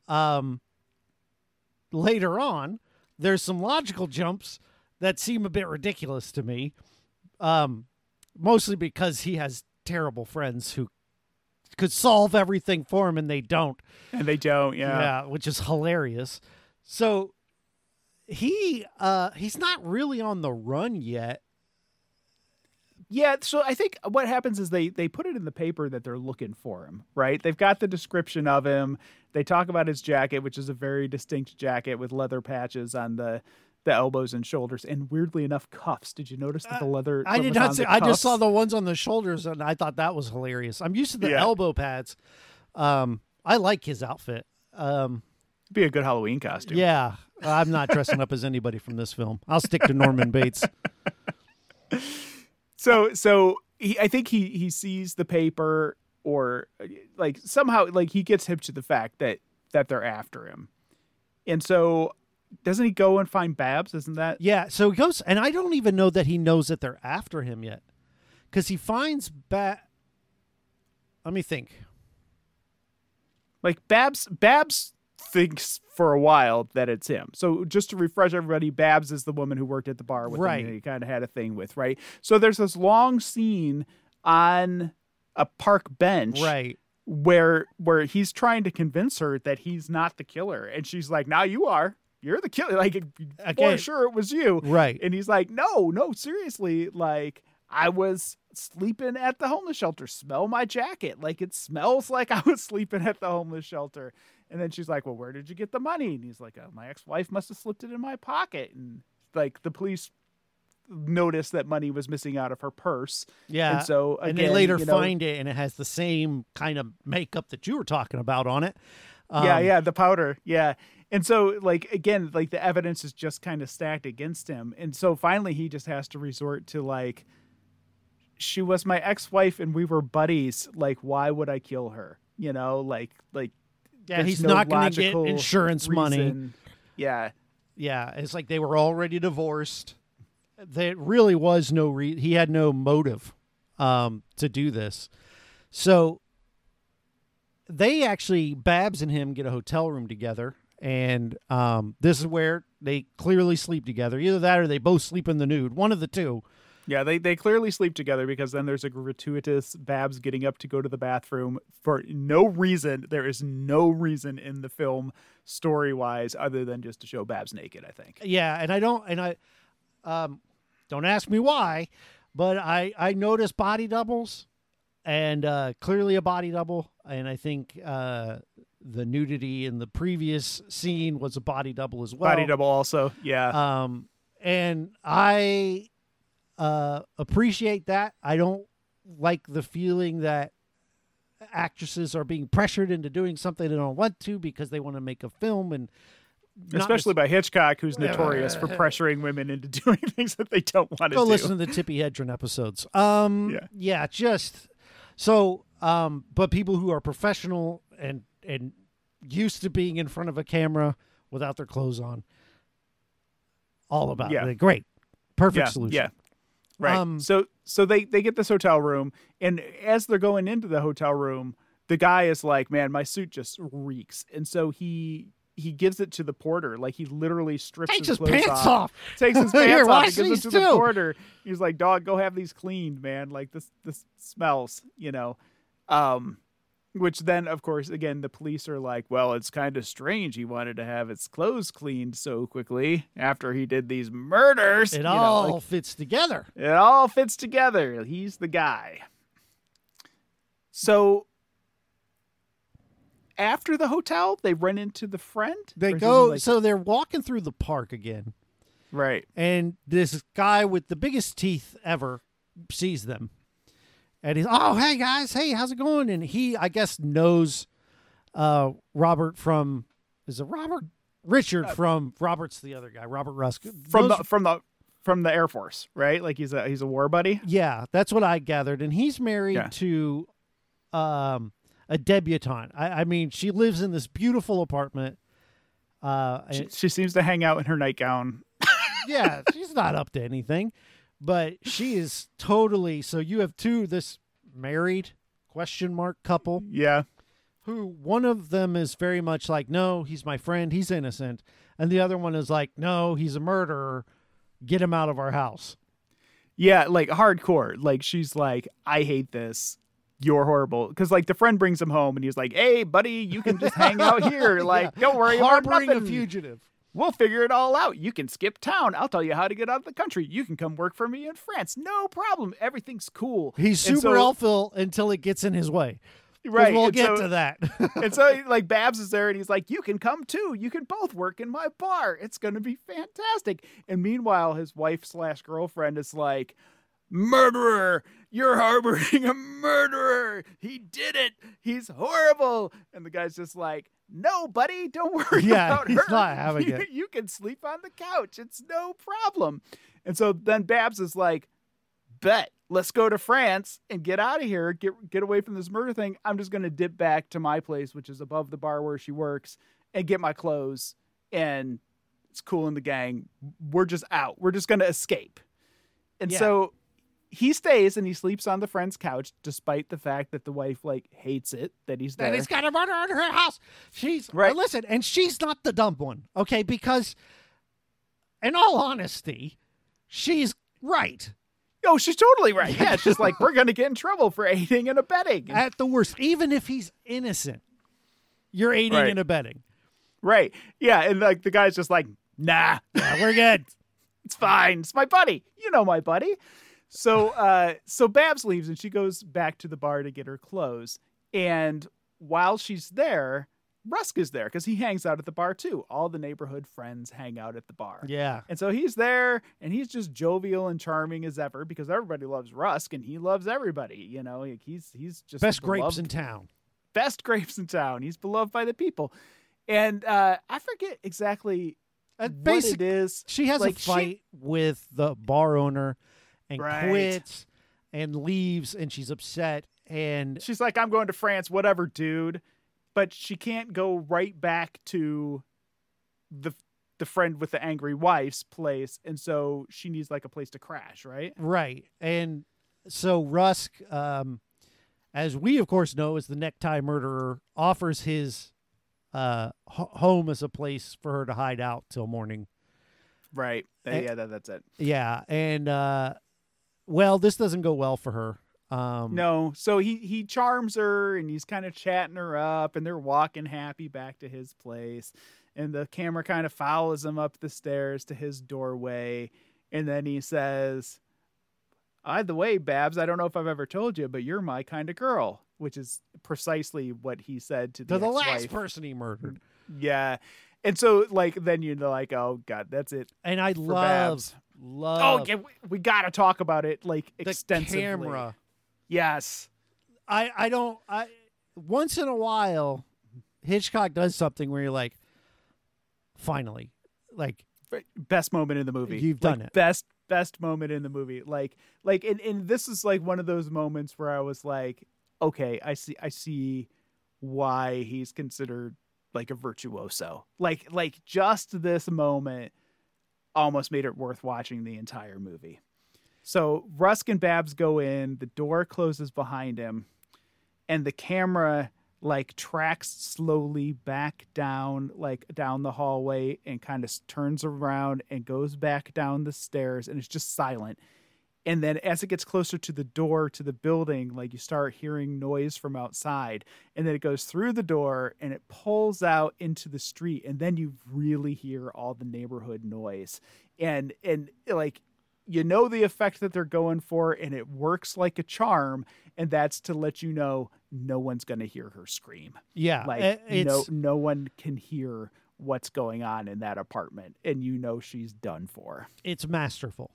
um later on there's some logical jumps that seem a bit ridiculous to me. Um mostly because he has terrible friends who could solve everything for him and they don't. and they don't yeah yeah, which is hilarious. So he uh he's not really on the run yet. Yeah, so I think what happens is they they put it in the paper that they're looking for him, right? They've got the description of him. They talk about his jacket, which is a very distinct jacket with leather patches on the the elbows and shoulders, and weirdly enough, cuffs. Did you notice that the leather? I did not see I just saw the ones on the shoulders and I thought that was hilarious. I'm used to the Yeah. elbow pads. Um I like his outfit. Um be a good Halloween costume. yeah, I'm not dressing up as anybody from this film. I'll stick to Norman Bates. So so he, I think he he sees the paper or uh, like somehow like he gets hip to the fact that that they're after him, and so doesn't he go and find Babs? Isn't that Yeah, so he goes, and I don't even know that he knows that they're after him yet, because he finds bat. Let me think. Like Babs Babs thinks for a while that it's him. So just to refresh everybody, Babs is the woman who worked at the bar with Right. him he kind of had a thing with, right? So there's this long scene on a park bench Right. where where he's trying to convince her that he's not the killer and she's like, "Now you are. You're the killer. Like for Again. sure it was you." Right. And he's like, "No, no, seriously, like I was sleeping at the homeless shelter. Smell my jacket. Like it smells like I was sleeping at the homeless shelter." And then she's like, "Well, where did you get the money?" And he's like, oh, "My ex-wife must have slipped it in my pocket." And like the police noticed that money was missing out of her purse. Yeah. And so and they later you know- find it and it has the same kind of makeup that you were talking about on it. yeah, Um, yeah, the powder. Yeah. And so like again, like the evidence is just kind of stacked against him. And so finally he just has to resort to like she was my ex-wife and we were buddies. Like why would I kill her? You know, like like Yeah, he's no not going to get insurance money. Yeah. Yeah, it's like they were already divorced. There really was no re- he had no motive um, to do this. So they actually Babs and him get a hotel room together, and um, this is where they clearly sleep together. Either that or they both sleep in the nude. One of the two. Yeah, they, they clearly sleep together because then there's a gratuitous Babs getting up to go to the bathroom for no reason. There is no reason in the film story wise other than just to show Babs naked, I think. Yeah, and I don't and I um don't ask me why, but I I noticed body doubles and uh clearly a body double and I think uh the nudity in the previous scene was a body double as well. Body double also. Yeah. Um and I uh appreciate that. I don't like the feeling that actresses are being pressured into doing something they don't want to because they want to make a film and not Especially by Hitchcock, who's notorious for pressuring women into doing things that they don't want to go do. listen to the Tippi Hedren episodes. Um, Yeah. yeah, just so. Um, but people who are professional and and used to being in front of a camera without their clothes on, all about Yeah. it. Great, perfect yeah, solution. Yeah. Right. Um, so so they they get this hotel room, and as they're going into the hotel room, the guy is like, "Man, my suit just reeks," and so he he gives it to the porter. Like he literally strips his his clothes pants off. takes his Here, pants off, and gives it to the porter. He's like, "Dog, go have these cleaned, man. Like this this smells," you know. Um, which then, of course, again, the police are like, "Well, it's kind of strange. He wanted to have his clothes cleaned so quickly after he did these murders." It you know, all like- fits together. it all fits together. He's the guy. So after the hotel, they run into the friend. They go. like- so they're walking through the park again, right. and this guy with the biggest teeth ever sees them and he's oh hey guys hey how's it going and he i guess knows uh robert from is it robert richard from robert's the other guy robert rusk From Knows- the from the from the Air Force, right? Like he's a he's a war buddy. yeah that's what i gathered and he's married Yeah. to um a debutante I, I mean she lives in this beautiful apartment uh She, she seems to hang out in her nightgown. yeah, she's not up to anything, but she is totally. So you have two this married question mark couple Yeah. who one of them is very much like, no, he's my friend, he's innocent, and the other one is like, no, he's a murderer, get him out of our house. Yeah, like hardcore. Like she's like, I hate this. You're horrible. Because like the friend brings him home and he's like, Hey, buddy, you can just hang out here. Like, don't worry about harboring a nothing. fugitive. We'll figure it all out. You can skip town. I'll tell you how to get out of the country. You can come work for me in France. No problem. Everything's cool. He's super so- helpful until it gets in his way. Right. we'll and get so- to that. and so like Babs is there and he's like, You can come too. You can both work in my bar. It's gonna be fantastic. And meanwhile, his wife slash girlfriend is like, Murderer! You're harboring a murderer! He did it! He's horrible! And the guy's just like, No, buddy, don't worry Yeah, about he's her. not having you, it. you can sleep on the couch. It's no problem. And so then Babs is like, Bet, let's go to France and get out of here. Get get away from this murder thing. I'm just gonna dip back to my place, which is above the bar where she works, and get my clothes. And it's cool in the gang. We're just out. We're just gonna escape. And Yeah. so he stays and he sleeps on the friend's couch, despite the fact that the wife like hates it that he's there. And he's got a murder in her house. She's Right. uh, listen, and she's not the dumb one, okay? Because, in all honesty, she's right oh, she's totally right. Yeah, she's like we're gonna get in trouble for aiding and abetting. at the worst. Even if he's innocent, you're aiding Right. and abetting. right? Yeah, and like the guy's just like, nah, Yeah, we're good. it's fine. It's my buddy. You know my buddy. So uh so Babs leaves and she goes back to the bar to get her clothes. And while she's there, Rusk is there because he hangs out at the bar too. All the neighborhood friends hang out at the bar. yeah, And so he's there and he's just jovial and charming as ever because everybody loves Rusk and he loves everybody. You know, like he's he's just best grapes in town. best grapes in town. He's beloved by the people. And uh I forget exactly Uh, what it is. She has Like, a she- fight with the bar owner and Right. quits and leaves, and she's upset. And She's like, I'm going to France, whatever, dude. But she can't go right back to the the friend with the angry wife's place, and so she needs like a place to crash, right? right, and so Rusk, um, as we of course know, is the necktie murderer, offers his uh, h- home as a place for her to hide out till morning. Right. Eh. yeah, that, that's it. Yeah, and uh, well, this doesn't go well for her. Um, No, so he he charms her and he's kind of chatting her up, and they're walking happy back to his place, and the camera kind of follows him up the stairs to his doorway, and then he says, "By the way, Babs, I don't know if I've ever told you, but you're my kind of girl," which is precisely what he said to the, to the last person he murdered. Yeah, and so like then you're like, "Oh God, that's it." And I love, Babs. Oh, love Oh, yeah, we, we got to talk about it like the extensively. camera. Yes. I I don't I once in a while Hitchcock does something where you're like finally like best moment in the movie. You've Like, done it. Best best moment in the movie. Like like and, and this is like one of those moments where I was like, okay, I see I see why he's considered like a virtuoso. Like like just this moment almost made it worth watching the entire movie. So Rusk and Babs go in, the door closes behind him, and the camera like tracks slowly back down like down the hallway and kind of turns around and goes back down the stairs and it's just silent and then as it gets closer to the door to the building like you start hearing noise from outside and then it goes through the door and it pulls out into the street and then you really hear all the neighborhood noise. And and like you know the effect that they're going for and it works like a charm and that's to let you know no one's going to hear her scream. Yeah like eh, it's no no one can hear what's going on in that apartment and you know she's done for. It's masterful.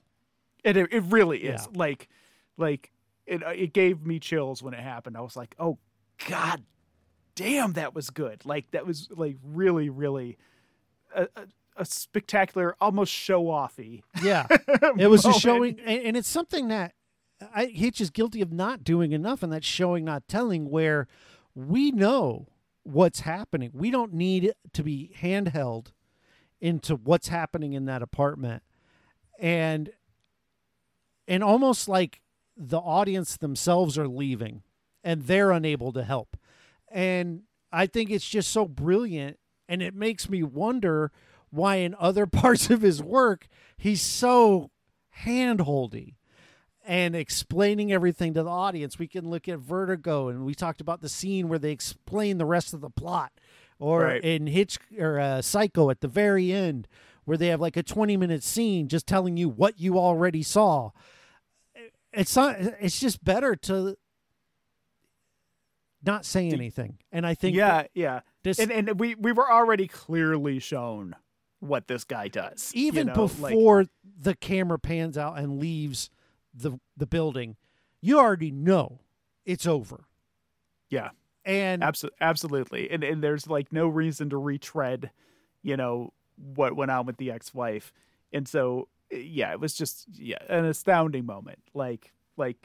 And it, it really is Yeah. like like it, uh, it gave me chills when it happened i was like oh god damn that was good like that was like really really a, a, a spectacular almost show offy Yeah. it was just showing and, and it's something that I Hitch is guilty of not doing enough and that's showing not telling where we know what's happening. We don't need to be handheld into what's happening in that apartment. And and almost like the audience themselves are leaving and they're unable to help. And I think it's just so brilliant and it makes me wonder why in other parts of his work he's so handholdy and explaining everything to the audience. We can look at Vertigo, and we talked about the scene where they explain the rest of the plot, or Right. in Hitch or uh, Psycho at the very end, where they have like a twenty-minute scene just telling you what you already saw. It's not. It's just better to not say anything, and I think yeah yeah this and and we we were already clearly shown what this guy does you even know, like- before the camera pans out and leaves the the building, you already know it's over. Yeah. And Abso- absolutely. And and there's like no reason to retread, you know, what went on with the ex-wife. And so yeah, it was just yeah, an astounding moment. Like like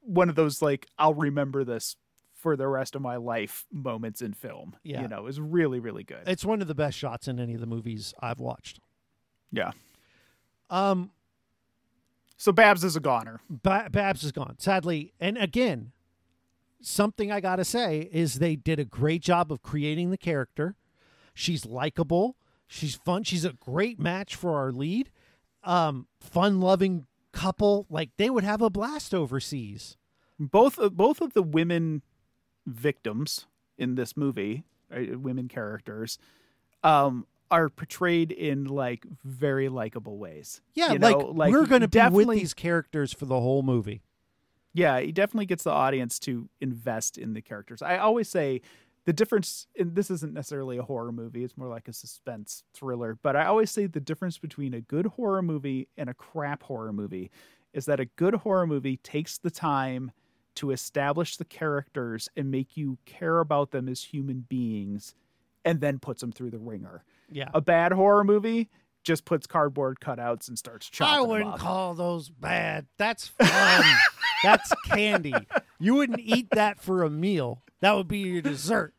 one of those like I'll remember this for the rest of my life moments in film. Yeah. You know, it was really really good. it's one of the best shots in any of the movies I've watched. yeah. Um So Babs is a goner. ba- Babs is gone, sadly. And again, something I got to say is they did a great job of creating the character. She's likable. She's fun. She's a great match for our lead. Um, fun loving couple. Like they would have a blast overseas. Both of, both of the women victims in this movie, uh, women characters, um, are portrayed in like very likable ways. Yeah, You like, know, like, we're going to be with these characters for the whole movie. Yeah, he definitely gets the audience to invest in the characters. I always say the difference, and this isn't necessarily a horror movie, it's more like a suspense thriller, but I always say the difference between a good horror movie and a crap horror movie is that a good horror movie takes the time to establish the characters and make you care about them as human beings and then puts them through the ringer. Yeah. A bad horror movie just puts cardboard cutouts and starts chopping I wouldn't call those bad. That's fun. That's candy. You wouldn't eat that for a meal. That would be your dessert.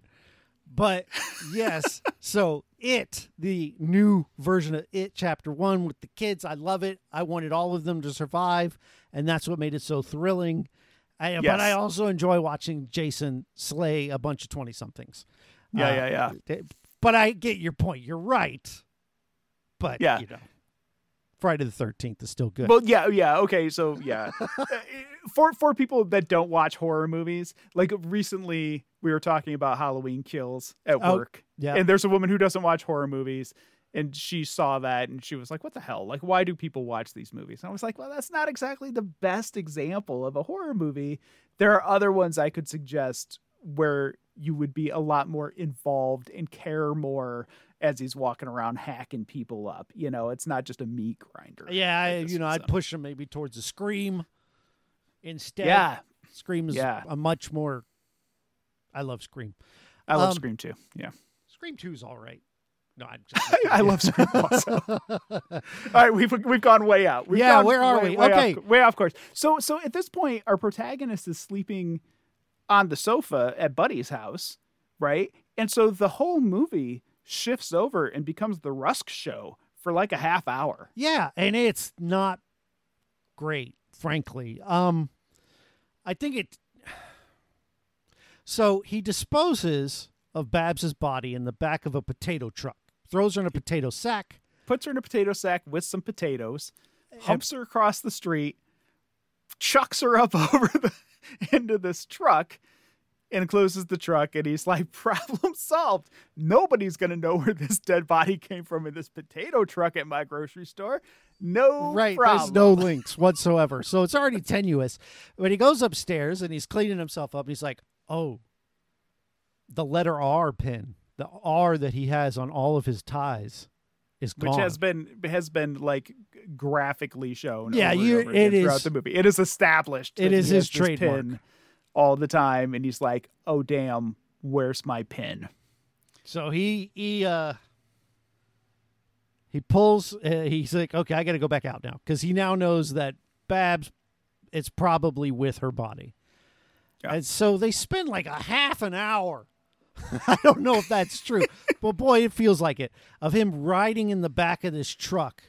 But yes, so it, the new version of it, chapter one with the kids, I love it. I wanted all of them to survive, and that's what made it so thrilling. I, But I also enjoy watching Jason slay a bunch of twenty somethings. Uh, yeah, yeah, yeah. But I get your point. You're right. But Yeah. you know, Friday the Thirteenth is still good. Well, yeah, yeah, okay, so yeah, Uh, for for people that don't watch horror movies, like recently we were talking about Halloween Kills at Oh, work, yeah. and there's a woman who doesn't watch horror movies, and she saw that and she was like, "What the hell? Like, why do people watch these movies?" And I was like, "Well, that's not exactly the best example of a horror movie. There are other ones I could suggest where you would be a lot more involved and care more." As he's walking around hacking people up, you know, it's not just a meat grinder. Yeah, I, you know, I'd push him maybe towards the Scream instead. Yeah, Scream is Yeah. a much more. I love Scream. I love Um, Scream too. Yeah, Scream Two's all right. No, I'm just. I love Scream also. All right, we've we've gone way out. We've Yeah, where are way- we? way Okay. off, way off course. So so at this point, our protagonist is sleeping on the sofa at Buddy's house, right? And so the whole movie shifts over and becomes the Rusk show for like a half hour. yeah, and it's not great, frankly. Um, I think it. So he disposes of Babs's body in the back of a potato truck, throws her in a potato sack. Puts her in a potato sack with some potatoes, humps her across the street, chucks her up over the into this truck, and closes the truck. And he's like, "Problem solved. Nobody's gonna know where this dead body came from in this potato truck at my grocery store. No right problem. there's no links whatsoever so it's already tenuous when he goes upstairs and he's cleaning himself up he's like oh the letter r pin the r that he has on all of his ties is gone. which has been has been like graphically shown. Yeah, and you- it throughout the movie. It is established. It is his trademark. pin all the time, and he's like, "Oh damn, where's my pin?" so he he uh he pulls uh, he's like okay i gotta go back out now because he now knows that babs it's probably with her body Yeah. and so they spend like a half an hour i don't know if that's true but boy it feels like it of him riding in the back of this truck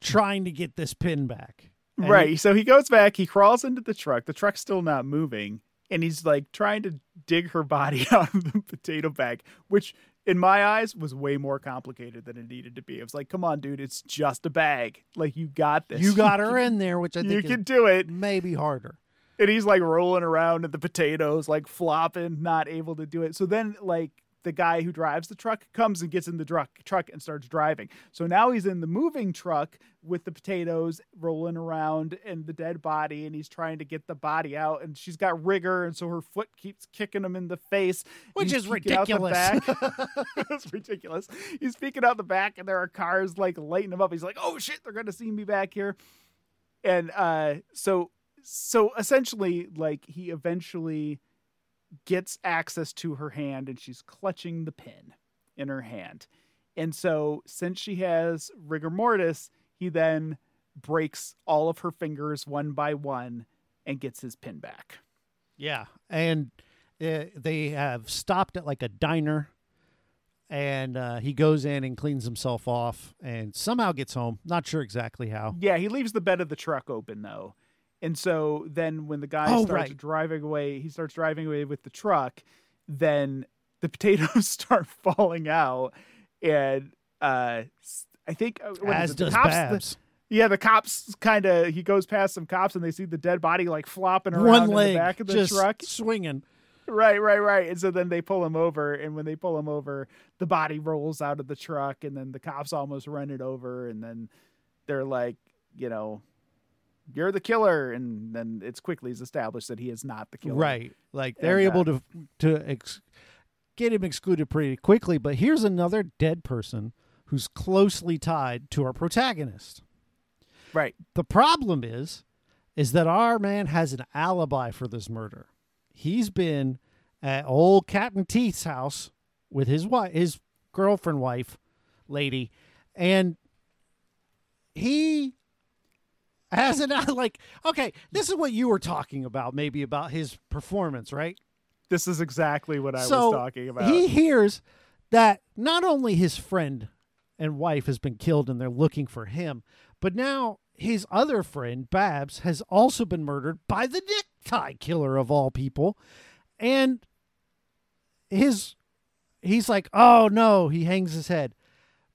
trying to get this pin back Right. So he goes back. He crawls into the truck. The truck's still not moving, and he's like trying to dig her body out of the potato bag, which in my eyes was way more complicated than it needed to be. It was like, "Come on, dude, it's just a bag. Like you got this. you got her in there which i You think can is do it." maybe harder and he's like rolling around in the potatoes, like flopping, not able to do it. So then, like the guy who drives the truck comes and gets in the truck truck and starts driving. So now he's in the moving truck with the potatoes rolling around and the dead body, and he's trying to get the body out. And she's got rigor, and so her foot keeps kicking him in the face, Which is peeking out the ridiculous. back. It's ridiculous. He's peeking out the back, and there are cars like lighting him up. He's like, "Oh shit, they're gonna see me back here." And uh, so, so essentially, like he eventually gets access to her hand, and she's clutching the pin in her hand. And so, since she has rigor mortis, he then breaks all of her fingers one by one and gets his pin back. Yeah, and uh, they have stopped at like a diner, and uh, he goes in and cleans himself off, and somehow gets home. Not sure exactly how. Yeah, he leaves the bed of the truck open though. And so then when the guy Oh, starts right. driving away, he starts driving away with the truck, then the potatoes start falling out and uh I think uh, As it? The does cops- the- Babs. yeah, the cops kind of he goes past some cops and they see the dead body like flopping around One in leg the back of the truck. swinging. Right, right, right. And so then they pull him over, and when they pull him over, the body rolls out of the truck, and then the cops almost run it over, and then they're like, you know, you're the killer, and then it's quickly established that he is not the killer. Right. Like they're And, able uh, to to ex- get him excluded pretty quickly. But here's another dead person who's closely tied to our protagonist. Right. The problem is, is that our man has an alibi for this murder. He's been at old Captain Teeth's house with his wife, his girlfriend, wife, lady, and he has an like. Okay, this is what you were talking about, maybe about his performance, right? This is exactly what I so was talking about. He hears that not only his friend and wife has been killed and they're looking for him, but now his other friend, Babs, has also been murdered by the necktie killer of all people. And his he's like, "Oh no," he hangs his head.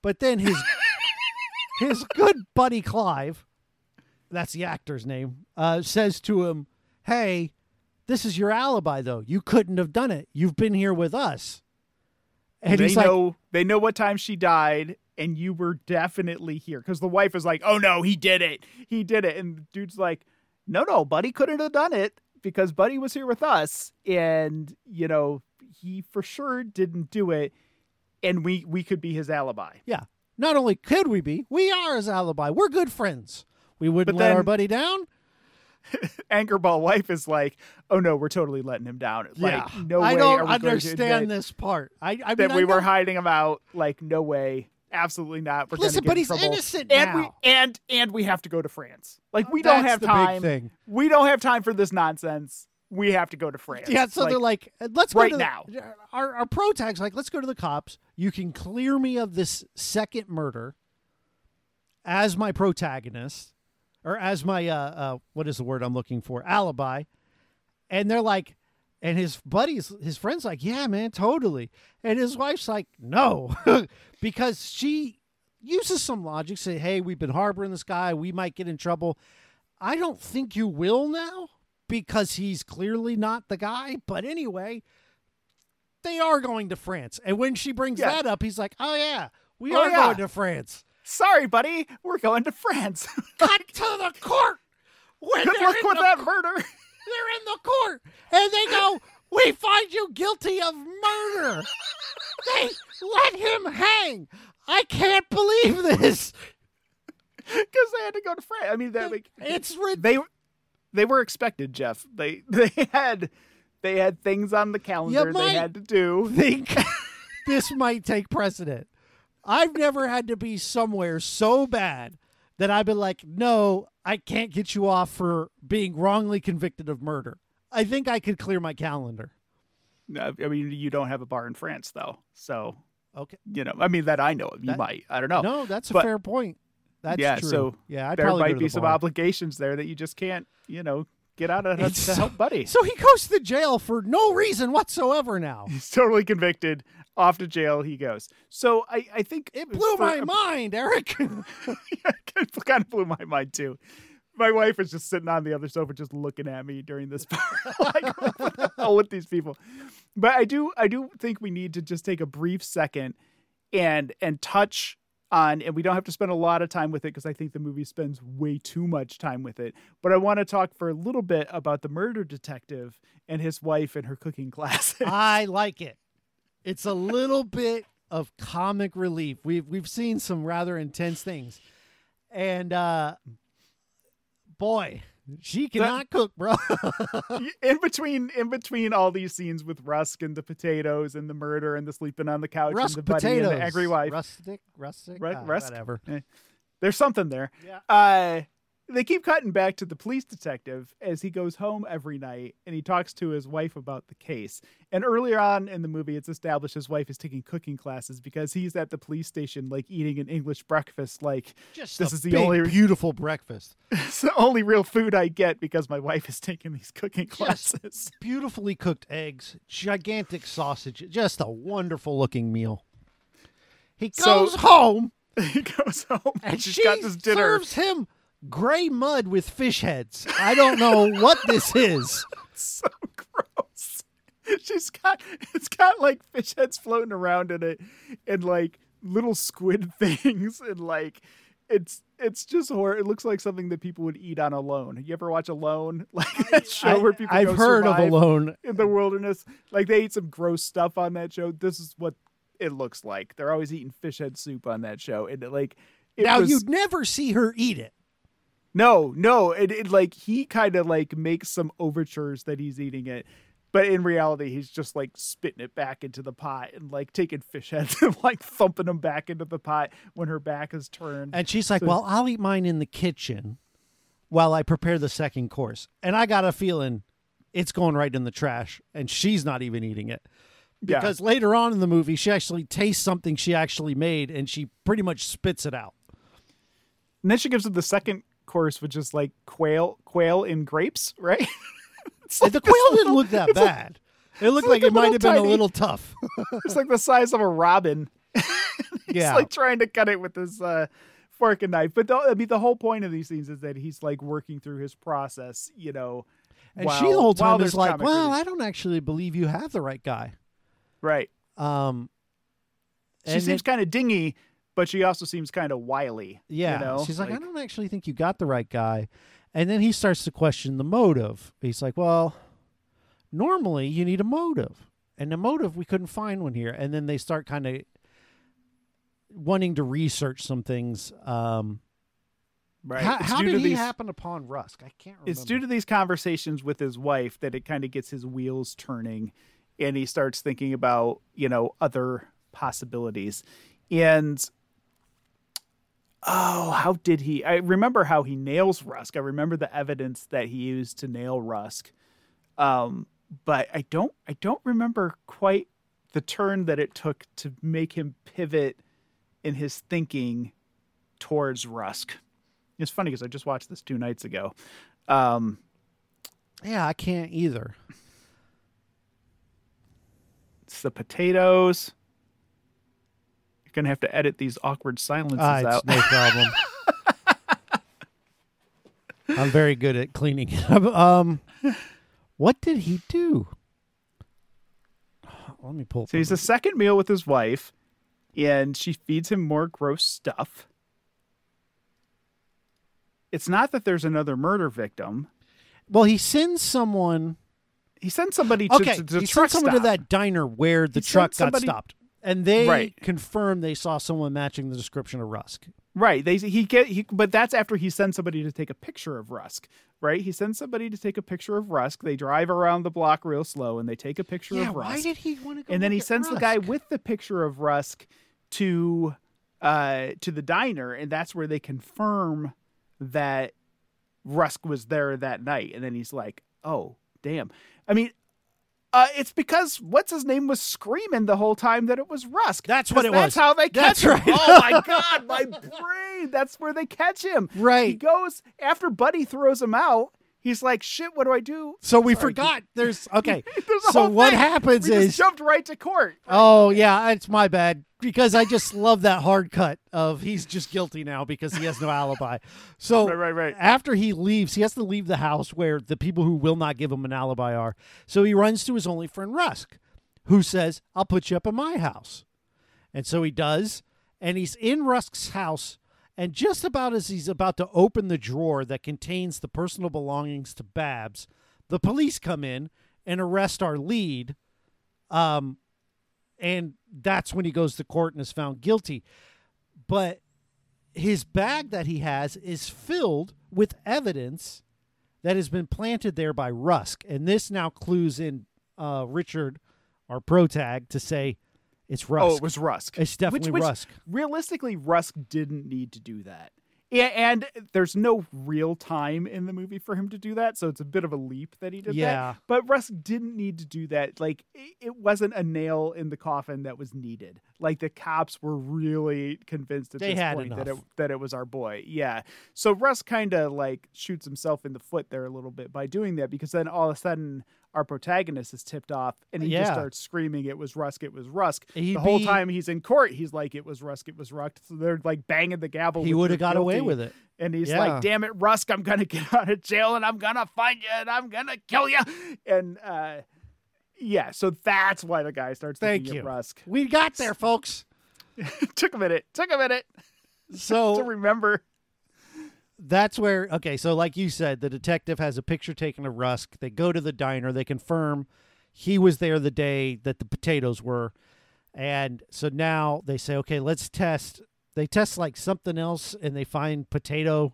But then his his good buddy Clive, that's the actor's name, uh, says to him, "Hey, this is your alibi, though. You couldn't have done it. You've been here with us." And they he's like, know they know what time she died, and you were definitely here because the wife is like, "Oh no, he did it, he did it," and the dude's like, "No, no, Buddy couldn't have done it because Buddy was here with us, and you know he for sure didn't do it, and we we could be his alibi." "Yeah. Not only could we be, we are his alibi. We're good friends. We wouldn't But let our buddy down." Anchorball wife is like, "Oh no, we're totally letting him down. yeah, Like, no I way don't are we understand this part. I, I mean, that I we were hiding him out. Like, no way." Absolutely not. We're Listen, but he's trouble. innocent and now. we and and we have to go to France. Like we don't have time. We don't have time for this nonsense. We have to go to France. Yeah, so they're like, uh, let's go right to the- now. Our our pro tag's like, let's go to the cops. You can clear me of this second murder as my protagonist, or as my uh, uh what is the word I'm looking for? Alibi. And they're like, and his buddies, his friends, like, yeah, man, totally. And his wife's like, no, because she uses some logic. Say, hey, we've been harboring this guy. We might get in trouble. I don't think you will now because he's clearly not the guy. But anyway, they are going to France. And when she brings Yeah. that up, he's like, oh, yeah, we Oh, are yeah. going to France. Sorry, buddy, we're going to France. Cut to the court. When Good luck with that murder. they're in the court and they go, We find you guilty of murder. they let him hang. I can't believe this. Because they had to go to France. I mean, they like, It's ridiculous. they they were expected, Jeff. They they had they had things on the calendar might- they had to do. think this might take precedent. I've never had to be somewhere so bad that I've been like, no, I can't get you off for being wrongly convicted of murder. I think I could clear my calendar. I mean, you don't have a bar in France, though. So Okay. you know, I mean, that I know of. You That- might. I don't know. No, that's a But- fair point. That's Yeah, true. so yeah, I'd there might be the some bar. obligations there that you just can't, you know, get out of to so- help buddy. So he goes to jail for no reason whatsoever now. He's totally convicted. Off to jail he goes. So I, I think It blew for my a- mind, Eric. it kind of blew my mind too. My wife is just sitting on the other sofa, just looking at me during this part, like what the hell with these people. But I do, I do think we need to just take a brief second and and touch on, and we don't have to spend a lot of time with it because I think the movie spends way too much time with it. But I want to talk for a little bit about the murder detective and his wife and her cooking classes. I like it. It's a little bit of comic relief. We've we've seen some rather intense things, and uh, boy, she cannot cook, bro. in between in between all these scenes with Rusk and the potatoes and the murder and the sleeping on the couch Rusk and the buddy potatoes, and the angry wife. rustic, rustic, Ru- uh, Rusk? whatever. There's something there. Yeah. Uh they keep cutting back to the police detective as he goes home every night and he talks to his wife about the case. And earlier on in the movie, it's established his wife is taking cooking classes because he's at the police station, like eating an English breakfast. Like, Just this is the only beautiful breakfast. it's the only real food I get because my wife is taking these cooking classes. Beautifully cooked eggs, gigantic sausage, just a wonderful looking meal. He So- goes home he goes home and, and she's she got this dinner. serves him gray mud with fish heads. I don't know what this is. so gross. She's got it's got like fish heads floating around in it and like little squid things and like it's it's just horror. It looks like something that people would eat on Alone. You ever watch Alone? Like that show I, where people I've heard of Alone. in the wilderness. Like they eat some gross stuff on that show. This is what it looks like. They're always eating fish head soup on that show, and it, like it now was, you'd never see her eat it. No, no. It, it like he kind of like makes some overtures that he's eating it, but in reality, he's just like spitting it back into the pot and like taking fish heads and like thumping them back into the pot when her back is turned. And she's like, So- "Well, I'll eat mine in the kitchen while I prepare the second course." And I got a feeling it's going right in the trash, and she's not even eating it Yeah. because later on in the movie, she actually tastes something she actually made, and she pretty much spits it out. and then she gives him the second course, which is like quail, quail in grapes, right? The like this quail didn't look that bad. It looked like like, it might have been a little tough. It's like the size of a robin. He's yeah, like trying to cut it with his uh, fork and knife. But the, I mean, the whole point of these things is that he's like working through his process, you know. and while- she the whole time is like, "Well, relief." I don't actually believe you have the right guy." right. Um, She seems kind of dingy, but she also seems kind of wily. Yeah. you know? She's like, I don't actually think you got the right guy. And then he starts to question the motive. He's like, Well, normally you need a motive. And the motive, we couldn't find one here. And then they start kind of wanting to research some things. Um, right. How, how did he these, happen upon Rusk? I can't remember. It's due to these conversations with his wife that it kind of gets his wheels turning, and he starts thinking about you know other possibilities, and oh, how did he? I remember how he nails Rusk. I remember the evidence that he used to nail Rusk, um, but I don't. I don't remember quite the turn that it took to make him pivot in his thinking towards Rusk. It's funny because I just watched this two nights ago. Um, yeah, I can't either. it's the potatoes. You're gonna have to edit these awkward silences it's out. no problem. I'm very good at cleaning it up. Um, what did he do? Let me pull. So he's a second meal with his wife, and she feeds him more gross stuff. It's not that there's another murder victim. well, he sends someone. He sends somebody to, Okay, to the he truck sent someone stop. to that diner where the He truck somebody- got stopped, and they Right. confirmed they saw someone matching the description of Rusk. Right. They he get he but that's after he sends somebody to take a picture of Rusk. Right? He sends somebody to take a picture of Rusk. They drive around the block real slow and they take a picture Yeah, of Rusk. why did he want to go? and then he sends the guy with the picture of Rusk to uh to the diner and that's where they confirm that Rusk was there that night and then he's like, "Oh, damn." I mean, uh, it's because what's his name was screaming the whole time that it was Rusk. That's what it That's was. That's how they That's catch him. right. Oh my god, my brain! That's where they catch him. Right. He goes after Buddy throws him out. He's like, "Shit, what do I do?" So we Sorry. forgot. There's okay. There's so what thing. happens We is jumped right to court. Oh yeah, it's my bad because I just love that hard cut of he's just guilty now because he has no alibi. So Right, right, right. after he leaves, he has to leave the house where the people who will not give him an alibi are. So he runs to his only friend Rusk, who says, "I'll put you up in my house," and so he does. And he's in Rusk's house, and just about as he's about to open the drawer that contains the personal belongings to Babs, the police come in and arrest our lead. Um, and that's when he goes to court and is found guilty. But his bag that he has is filled with evidence that has been planted there by Rusk, and this now clues in uh, Richard, our protag, to say it's Rusk. Oh, it was Rusk. it's definitely which, Rusk. Realistically, Rusk didn't need to do that. And there's no real time in the movie for him to do that, so it's a bit of a leap that he did Yeah. that. But Rusk didn't need to do that. Like it- wasn't a nail in the coffin that was needed. Like the cops were really convinced at They this point that it that it was our boy. Yeah. So Rusk kind of like shoots himself in the foot there a little bit by doing that because then all of a sudden our protagonist is tipped off and he just starts screaming it was Rusk it was Rusk. He'd the whole be- time he's in court he's like it was Rusk it was Rusk. So they're like banging the gavel. He would have "You're got away with it. And he's Yeah. like, "Damn it, Rusk! I'm gonna get out of jail, and I'm gonna find you, and I'm gonna kill you." And uh, yeah, so that's why the guy starts Thank you. of Rusk. We got there, folks. took a minute. Took a minute to So remember. That's where okay so like you said the detective has a picture taken of rusk they go to the diner they confirm he was there the day that the potatoes were and so now they say okay let's test they test like something else and they find potato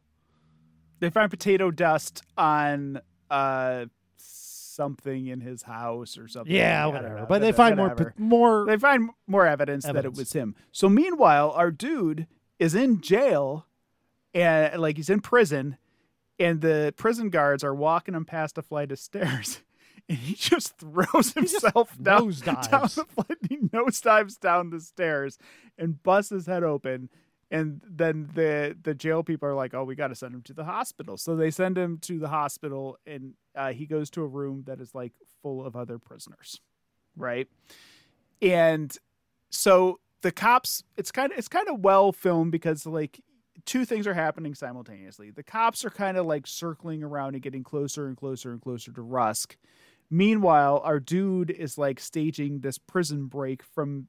They find potato dust on uh something in his house or something. yeah whatever know. but they find more Whatever. po- more They find more evidence, that it was him. So meanwhile, our dude is in jail and like he's in prison and the prison guards are walking him past a flight of stairs and he just throws himself down, nosedives. down the flight. He nosedives down the stairs and busts his head open. And then the the jail people are like, "Oh, we got to send him to the hospital." So they send him to the hospital, and uh, he goes to a room that is like full of other prisoners, right? and so the cops it's kind of it's kind of well filmed because like two things are happening simultaneously. The cops are kind of like circling around and getting closer and closer and closer to rusk. Meanwhile our dude is like staging this prison break from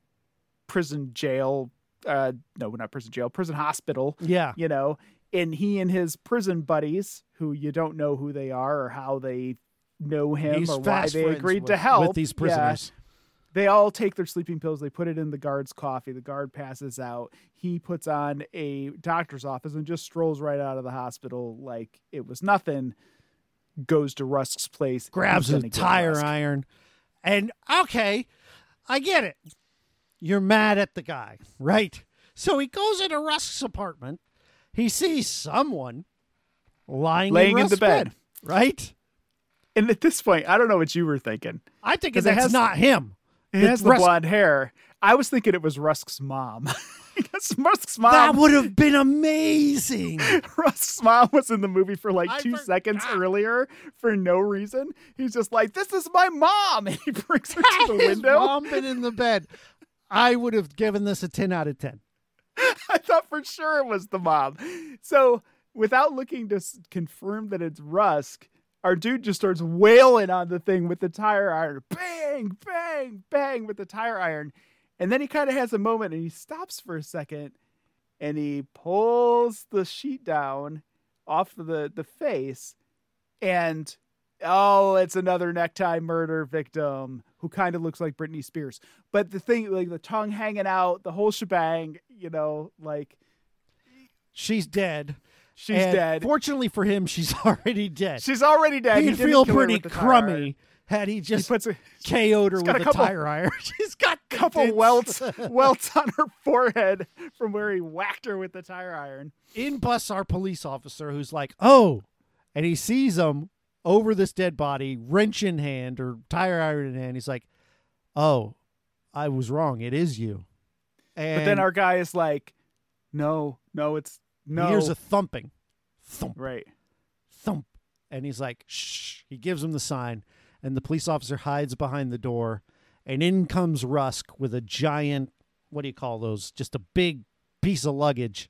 prison jail uh no not prison jail prison hospital yeah. you know? And he and his prison buddies who you don't know who they are or how they know him he's or why they agreed with, to help with these Yeah prisoners they all take their sleeping pills they put it in the guard's coffee the guard passes out he puts on a doctor's office and just strolls right out of the hospital like it was nothing goes to rusk's place grabs He's a tire iron. And okay i get it. You're mad at the guy right? So he goes into rusk's apartment. He sees someone lying Laying in Rusk's the bed. right? And at this point i don't know what you were thinking. I think that's has- not him The has the Rusk- blonde hair. I was thinking it was rusk's mom. Because rusk's mom that would have been amazing. Rusk's mom was in the movie for like I two seconds earlier for no reason. He's just like, "This is my mom," and he brings her to the his window. mom been in the bed. I would have given this a 10 out of 10 I thought for sure it was the mom. So, without looking to confirm that it's Rusk, our dude just starts wailing on the thing with the tire iron. Bang, bang, bang with the tire iron. And then he kind of has a moment and he stops for a second and he pulls the sheet down off the, the face and oh, it's another necktie murder victim who kind of looks like Britney Spears. But the thing, like the tongue hanging out, the whole shebang, you know, like she's dead she's And dead. fortunately for him she's already dead she's already dead. He he'd didn't feel pretty crummy had he He just puts a KO'd her with a a, tire iron. She's got a couple welts welts on her forehead from where he whacked her with the tire iron. In busts our police officer who's like, oh, and he sees him over this dead body, wrench in hand or tire iron in hand. He's like, oh, I was wrong. It is you. And But then our guy is like, "No, no, it's no." he hears a thumping, thump, right. thump, and he's like, shh. He gives him the sign, and the police officer hides behind the door, and in comes Rusk with a giant, what do you call those? Just a big piece of luggage.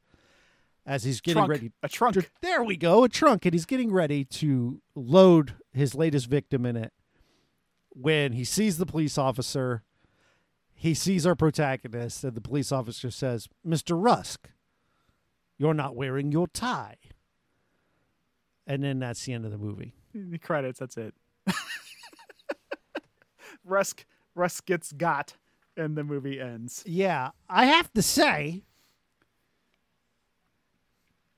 As he's getting trunk. ready A trunk. There we go, a trunk, and he's getting ready to load his latest victim in it. When he sees the police officer, he sees our protagonist, and the police officer says, Mr. Rusk, you're not wearing your tie. And then that's the end of the movie. The credits. That's it. Rusk. Rusk gets got, and the movie ends. Yeah, I have to say,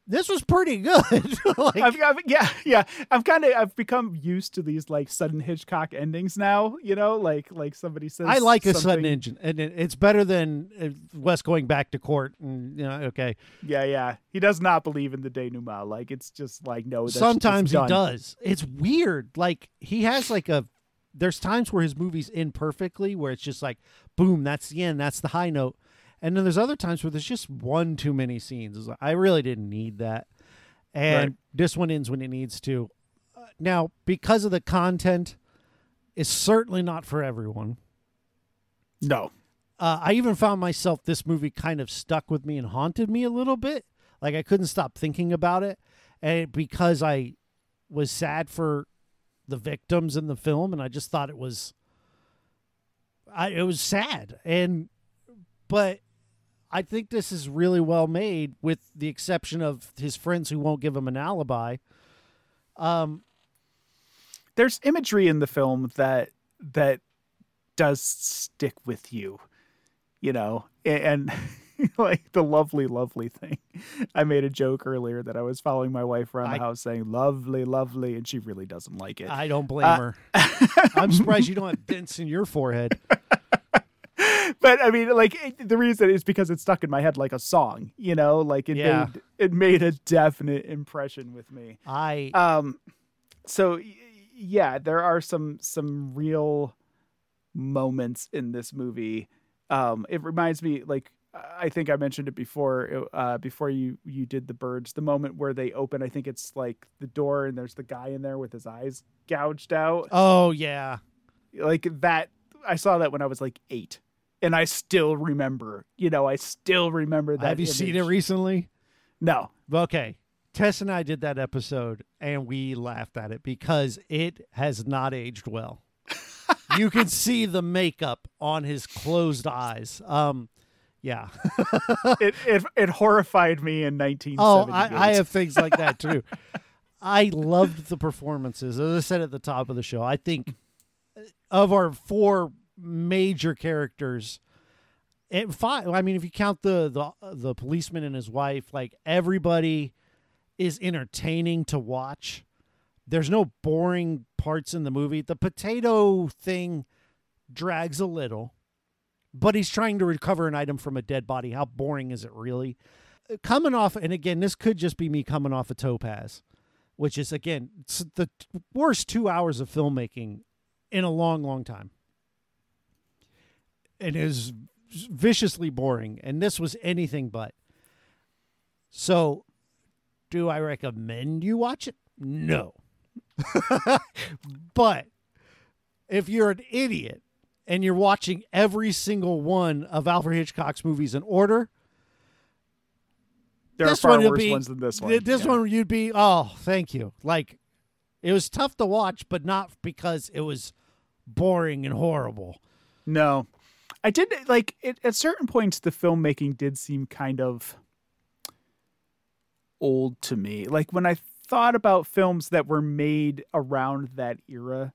this was pretty good. like, I've, I've, yeah, yeah. I've kind of I've become used to these like sudden Hitchcock endings now. You know, like like somebody says. I like a sudden something- engine, and it, it's better than uh, Wes going back to court. And you know, okay, Yeah, yeah. He does not believe in the denouement. Like it's just like no. That's, sometimes he does. It's weird. Like he has like a. There's times where his movies end perfectly, where it's just like, boom, that's the end, that's the high note. And then there's other times where there's just one too many scenes. It's like, I really didn't need that. And Right. this one ends when it needs to. Uh, now, because of the content, it's certainly not for everyone. No. uh, I even found myself this movie kind of stuck with me and haunted me a little bit. Like I couldn't stop thinking about it, and because I was sad for the victims in the film, and I just thought it was, I it was sad, and but I think this is really well made, with the exception of his friends who won't give him an alibi. Um, There's imagery in the film that that does stick with you. You know, a- and. like the lovely, lovely thing. I made a joke earlier that I was following my wife around I- the house saying "lovely, lovely," and she really doesn't like it. I don't blame Uh, her. I'm surprised you don't have dents in your forehead. but I mean, like it- the reason is because it stuck in my head like a song. You know, like it Yeah. made it made a definite impression with me. I Um, so yeah, there are some some real moments in this movie. Um, it reminds me like. I think I mentioned it before. Uh, before you you did the birds, the moment where they open, I think it's like the door and there's the guy in there with his eyes gouged out. oh yeah. like that i saw that when i was like eight and i still remember you know i still remember that Have you seen it recently? no Okay. Tess and I did that episode and we laughed at it because it has not aged well. you can see the makeup on his closed eyes. Um yeah. it, it it horrified me in 1978 Oh, I, I have things like that too. I loved the performances. As I said at the top of the show, I think of our four major characters, and five. I mean, if you count the the the policeman and his wife, like everybody is entertaining to watch. There's no boring parts in the movie. The potato thing drags a little, but he's trying to recover an item from a dead body. How boring is it really? Coming off, and again, this could just be me coming off a Topaz, which is again the worst two hours of filmmaking in a long, long time. And it is viciously boring, and this was anything but. So, do I recommend you watch it? No. but if you're an idiot and you're watching every single one of Alfred Hitchcock's movies in order, there this are far one worse be- ones than this one this Yeah. one you'd be oh, thank you. Like it was tough to watch, but not because it was boring and horrible. no i did like it, at certain points the filmmaking did seem kind of old to me. Like when i thought about films that were made around that era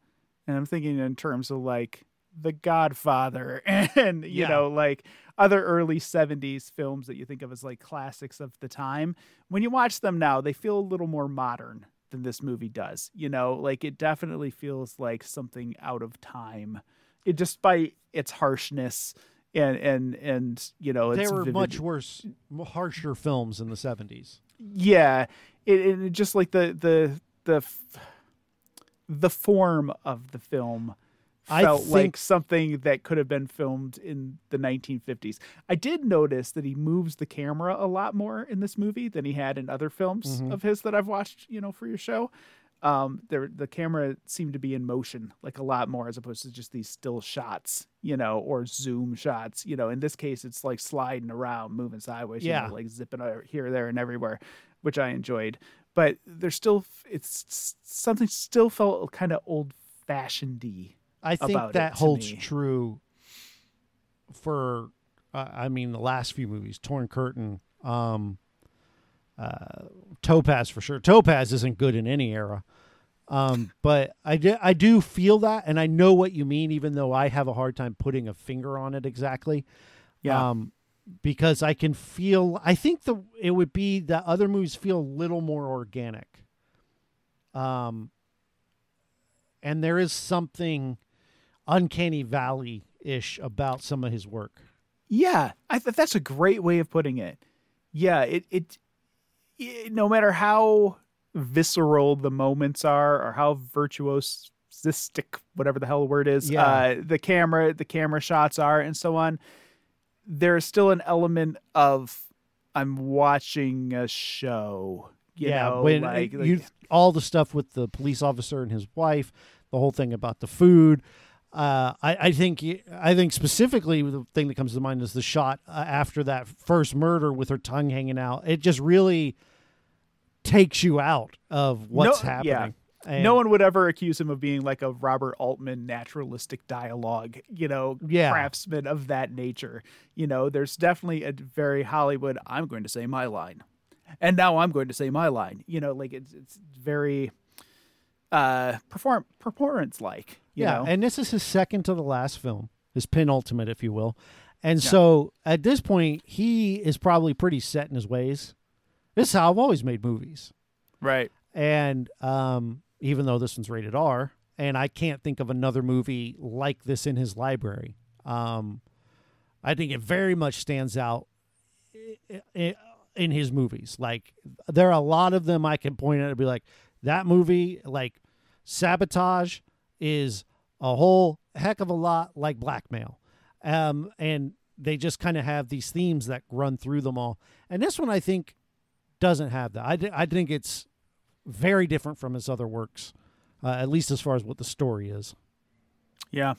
and i'm thinking in terms of like the godfather and you Yeah. know like other early 70s films that you think of as like classics of the time when you watch them now they feel a little more modern than this movie does you know? Like it definitely feels like something out of time it despite its harshness and and and you know There were vivid- much worse, harsher films in the 70s. yeah it, it just like the the the the form of the film I felt like something that could have been filmed in the 1950s. I did notice that he moves the camera a lot more in this movie than he had in other films Mhm. of his that I've watched, you know, for your show. Um, there the camera seemed to be in motion like a lot more as opposed to just these still shots, you know, or zoom shots. You know, in this case, it's like sliding around, moving sideways, you Yeah. know, like zipping here, there, and everywhere, which I enjoyed. But there's still, it's something still felt kind of old fashioned I think about that holds me. true for, uh, I mean, the last few movies, Torn Curtain, um, uh, Topaz for sure. Topaz isn't good in any era. Um, but I, do, I do feel that, and I know what you mean, even though I have a hard time putting a finger on it exactly. Yeah. Um, because I can feel. I think the it would be that other movies feel a little more organic. Um, and there is something uncanny valley ish about some of his work. Yeah, I th- that's a great way of putting it. Yeah, it, it it no matter how visceral the moments are or how virtuosistic whatever the hell the word is Yeah. uh the camera the camera shots are and so on there's still an element of i'm watching a show you yeah, know, when like, you like- all the stuff with the police officer and his wife, the whole thing about the food. Uh, I, I think I think specifically the thing that comes to mind is the shot uh, after that first murder with her tongue hanging out. It just really takes you out of what's No- happening. yeah. And- no one would ever accuse him of being like a Robert Altman naturalistic dialogue, you know, Yeah. craftsman of that nature. You know, there's definitely a very Hollywood, I'm going to say my line. And now I'm going to say my line. You know, like it's it's very uh perform performance like, yeah, know. and this is his second to the last film, his penultimate, if you will. And so at this point, he is probably pretty set in his ways. This is how I've always made movies. right. and um, even though this one's rated R, and I can't think of another movie like this in his library. Um, I think it very much stands out in his movies. Like there are a lot of them I can point at and be like, that movie, like Sabotage, is a whole heck of a lot like Blackmail, um, and they just kind of have these themes that run through them all. And this one, I think, doesn't have that. I, th- I think it's very different from his other works, uh, at least as far as what the story is. Yeah.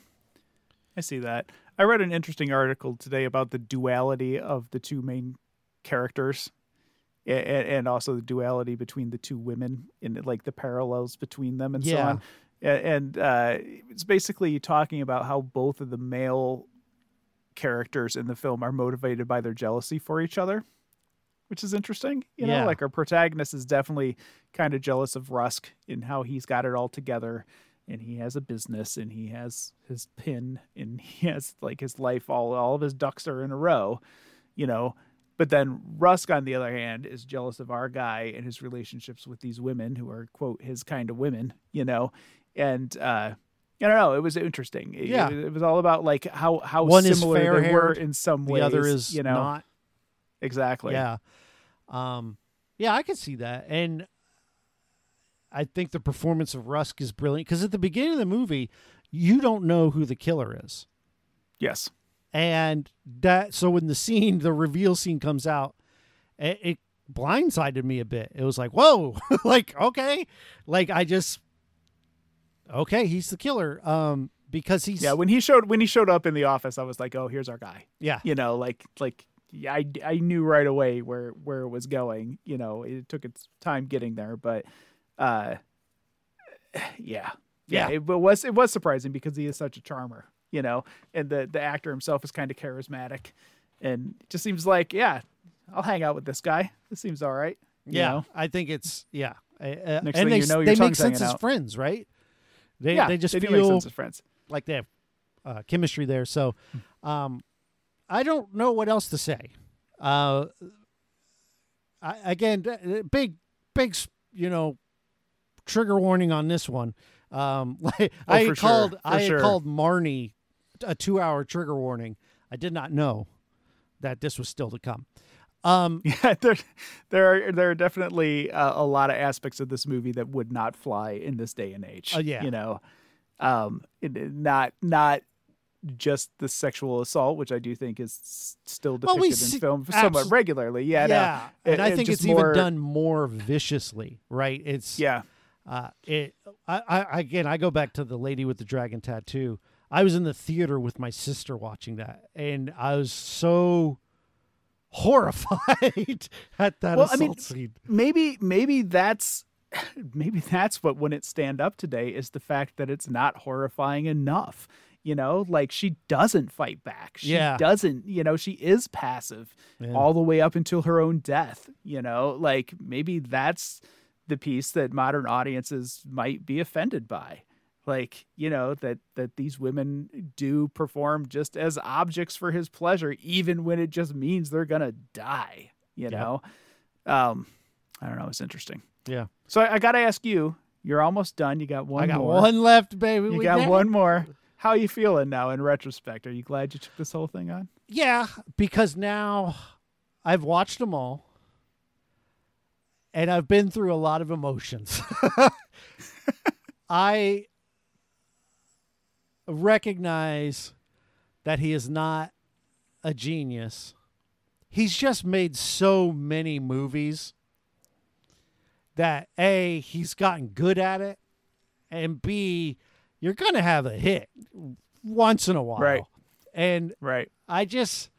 I see that. I read an interesting article today about the duality of the two main characters and, and also the duality between the two women and like the parallels between them and so on. A- And uh, it's basically talking about how both of the male characters in the film are motivated by their jealousy for each other, which is interesting. You know, Yeah. like our protagonist is definitely kind of jealous of Rusk in how he's got it all together and he has a business and he has his pin and he has like his life all all of his ducks are in a row, you know. But then Rusk, on the other hand, is jealous of our guy and his relationships with these women who are quote his kind of women, you know. And uh I don't know. It was interesting. It- Yeah. it, it was all about like how how One is similar they were in some way. The other is you know not. exactly. Yeah. Um, yeah, I can see that. And I think the performance of Rusk is brilliant because at the beginning of the movie, you don't know who the killer is. Yes. And that, so when the scene, the reveal scene comes out, it, it blindsided me a bit. It was like, whoa, like, okay. Like, I just, okay, he's the killer. Um, because he's, Yeah. When he showed when he showed up in the office, I was like, oh, here's our guy. yeah, you know like like yeah, I, I knew right away where where it was going you know it took its time getting there but uh yeah Yeah. yeah, it, but was it was surprising because he is such a charmer you know and the the actor himself is kind of charismatic and just seems like yeah i'll hang out with this guy this seems all right you yeah. know? I think it's, yeah. Uh, Next and thing they, you know, they make sense as out. friends, right? They, yeah they just they feel sense as friends like they have uh, chemistry there. So, um, I don't know what else to say. Uh, I, again, big, big, you know, trigger warning on this one. Um, like, Oh, I had sure, called, I sure. called Marnie a two-hour trigger warning. I did not know that this was still to come. Um, Yeah, there, there are there are definitely uh, a lot of aspects of this movie that would not fly in this day and age. Oh, yeah. you know, um, it, not not just the sexual assault, which I do think is still Well, depicted we in see- film somewhat regularly. Yeah, no, yeah, it- and I it think it's more- even done more viciously, right? It's Yeah, Uh, it. I, I again. I go back to the lady with the dragon tattoo. I was in the theater with my sister watching that, and I was so horrified at that Well, I mean, scene. maybe maybe that's maybe that's what wouldn't stand up today is the fact that it's not horrifying enough you know like she doesn't fight back she Yeah. doesn't you know she is passive Yeah. all the way up until her own death you know like maybe that's the piece that modern audiences might be offended by like you know that that these women do perform just as objects for his pleasure even when it just means they're gonna die you Yeah. know um i don't know it's interesting Yeah. so i, I gotta ask you you're almost done you got one I got more one left, baby. you We got did one more how are you feeling now in retrospect are you glad you took this whole thing on Yeah, because now I've watched them all and I've been through a lot of emotions. I recognize that he is not a genius. He's just made so many movies that A, he's gotten good at it, and B, you're going to have a hit once in a while. Right. And right I just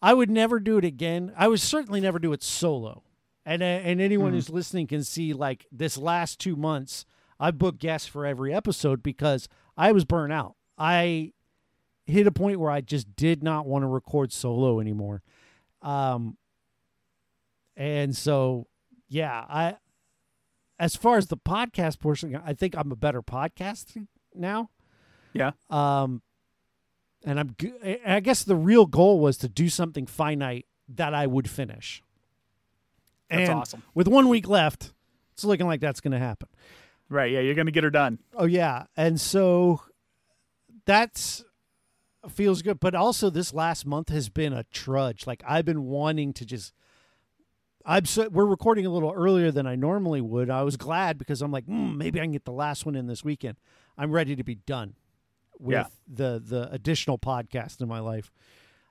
I would never do it again. I would certainly never do it solo. And uh, and anyone Mhm. who's listening can see like this last 2 months I booked guests for every episode because I was burnt out. I hit a point where I just did not want to record solo anymore. Um and so yeah, I as far as the podcast portion, I think I'm a better podcaster now. yeah Um, and I'm. I guess the real goal was to do something finite that I would finish. that's and awesome with one week left, it's looking like that's going to happen. Right yeah you're gonna get her done Oh yeah, and so that's feels good. But also, this last month has been a trudge. Like I've been wanting to just. I'm so, we're recording a little earlier than I normally would. I was glad because I'm like, mm, maybe I can get the last one in this weekend. I'm ready to be done with Yeah. the the additional podcast in my life.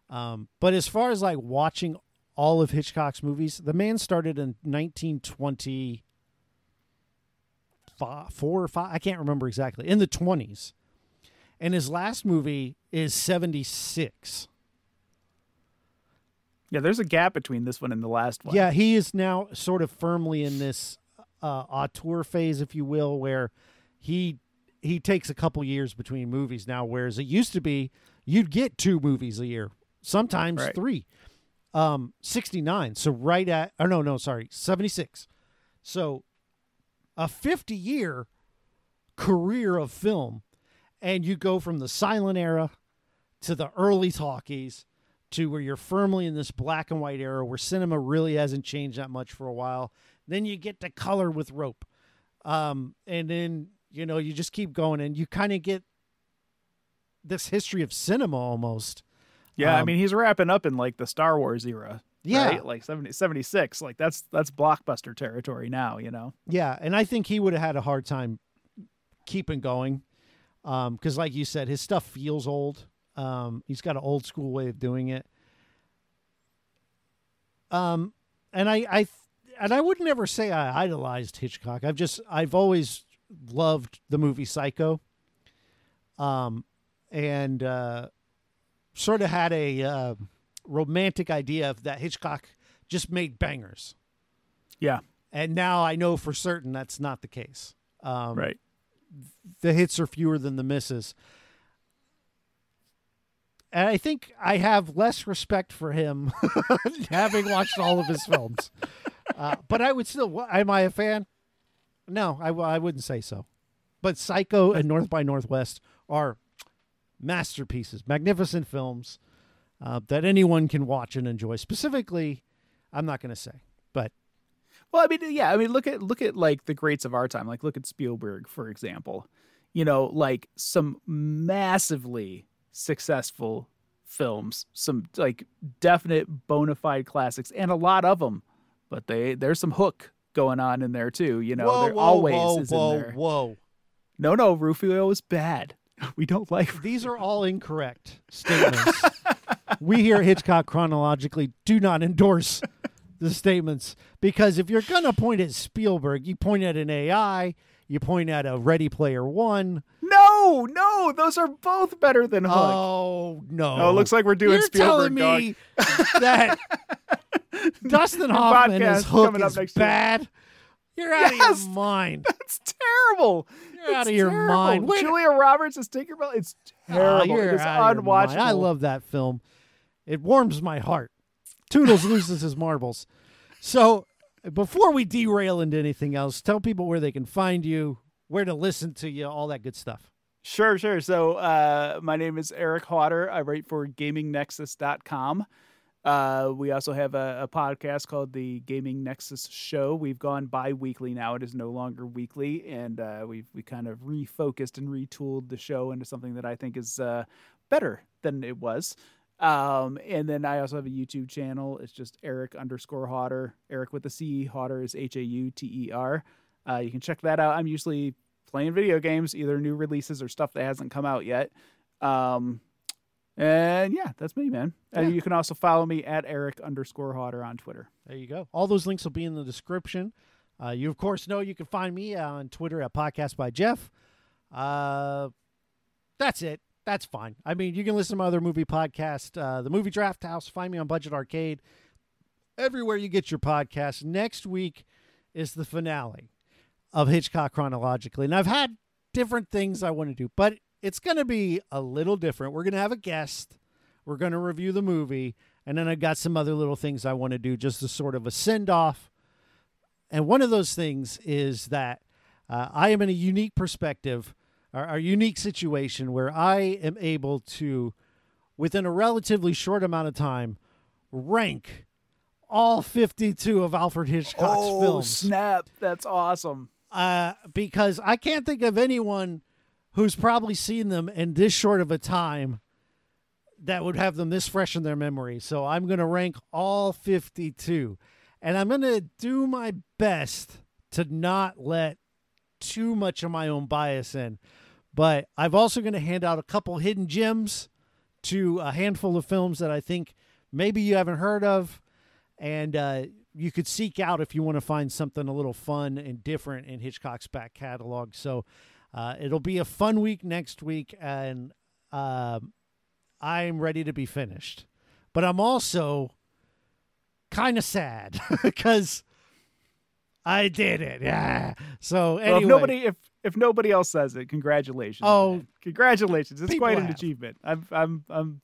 Um, but as far as like watching all of Hitchcock's movies, the man started in 1920 five, four or five. I can't remember exactly. In the twenties, and his last movie is seventy six. yeah there's a gap between this one and the last one Yeah, he is now sort of firmly in this uh, auteur phase, if you will, where he he takes a couple years between movies now, whereas it used to be you'd get two movies a year, sometimes Right. three. Um, sixty nine. So right at oh no no sorry seventy six. So a fifty year career of film, and you go from the silent era to the early talkies to where you're firmly in this black and white era where cinema really hasn't changed that much for a while. Then you get to color with rope. Um, and then, you know, you just keep going and you kind of get this history of cinema almost. Yeah, I Um, mean he's wrapping up in like the Star Wars era. Yeah. right? like 70, 76. Like that's that's blockbuster territory now. You know. Yeah. And I think he would have had a hard time keeping going. Um, cause like you said, his stuff feels old. Um, he's got an old school way of doing it. Um, and I, I, and I would never say I idolized Hitchcock. I've just, I've always loved the movie Psycho. Um, and, uh, sort of had a, uh, romantic idea of that Hitchcock just made bangers. Yeah. And now I know for certain that's not the case. Um, right. the hits are fewer than the misses. And I think I have less respect for him having watched all of his films. Uh, but I would still, am I a fan? No, I, I wouldn't say so. But Psycho and North by Northwest are masterpieces, magnificent films uh, that anyone can watch and enjoy. Specifically, I'm not going to say, but Well, I mean, yeah, I mean, look at look at like the greats of our time. Like, look at Spielberg, for example. You know, like some massively successful films, some like definite bona fide classics, and a lot of them. But they there's some hook going on in there too. You know, whoa, there whoa, always whoa, is whoa, in there. whoa. No, no, Rufio is bad. We don't like. These are all incorrect statements. we here at Hitchcock chronologically do not endorse the statements because if you're going to point at Spielberg, you point at an AI, you point at a Ready Player One. No, no, those are both better than Hook. Oh no! oh, it looks like we're doing you're Spielberg. telling dog. me that Dustin Hoffman is Hook coming up is next year. bad. You're out of your mind. That's terrible. You're out of your terrible. mind. Wait- Julia Roberts as Tinkerbell. It's Oh, terrible. you're it is out of your mind. unwatchable. I love that film. It warms my heart. Tootles loses his marbles. So, before we derail into anything else, tell people where they can find you, where to listen to you, all that good stuff. Sure, sure. So uh, my name is Eric Hauter. I write for GamingNexus.com. Uh, we also have a, a, podcast called the Gaming Nexus Show. We've gone bi-weekly now; it is no longer weekly, and uh, we've we kind of refocused and retooled the show into something that I think is uh, better than it was. Um, and then I also have a YouTube channel. It's just Eric underscore Hauter. Eric with the C. Hauter is H A U T E R. Uh, you can check that out. I'm usually playing video games, either new releases or stuff that hasn't come out yet. Um, and yeah, that's me, man. Yeah. And you can also follow me at Eric underscore Hauter on Twitter. There you go. All those links will be in the description. Uh, you, of course, know you can find me on Twitter at Podcast by Jeff. Uh, that's it. That's fine. I mean, you can listen to my other movie podcast, uh, the Movie Draft House. Find me on Budget Arcade. Everywhere you get your podcast. Next week is the finale of Hitchcock chronologically. And I've had different things I want to do, but it's going to be a little different. We're going to have a guest. We're going to review the movie. And then I've got some other little things I want to do just as sort of a send off. And one of those things is that uh, I am in a unique perspective, or a unique situation where I am able to, within a relatively short amount of time, rank all 52 of Alfred Hitchcock's films. oh, films. snap. That's awesome uh, because I can't think of anyone who's probably seen them in this short of a time that would have them this fresh in their memory. So I'm going to rank all 52. And I'm going to do my best to not let too much of my own bias in. But I've also going to hand out a couple hidden gems to a handful of films that I think maybe you haven't heard of. And uh, you could seek out if you want to find something a little fun and different in Hitchcock's back catalog. So uh, it'll be a fun week next week, and uh, I'm ready to be finished. But I'm also kind of sad because I did it. Yeah. So anyway, well, if nobody if if nobody else says it, congratulations. Oh, man. congratulations! It's quite an have. achievement. I'm I'm I'm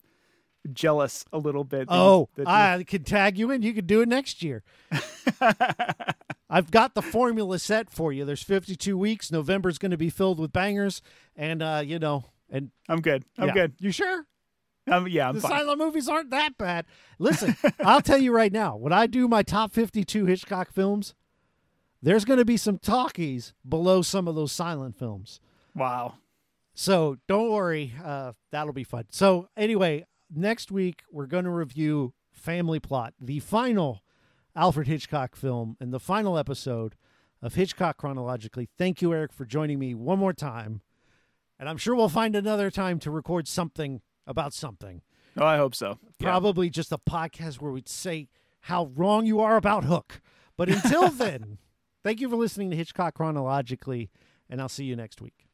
jealous a little bit. oh, I could tag you in. You could do it next year. I've got the formula set for you. There's 52 weeks. November's going to be filled with bangers, and uh, you know, and I'm good. I'm yeah. good. You sure? Um, yeah, I'm the fine. silent movies aren't that bad. Listen, I'll tell you right now. When I do my top 52 Hitchcock films, there's going to be some talkies below some of those silent films. Wow. So don't worry, uh, that'll be fun. So anyway, next week we're going to review Family Plot, the final Alfred Hitchcock film, and the final episode of Hitchcock chronologically. Thank you, Eric, for joining me one more time. And I'm sure we'll find another time to record something about something. Oh, I hope so. Probably yeah. just a podcast where we'd say how wrong you are about Hook. But until then, thank you for listening to Hitchcock chronologically, and I'll see you next week.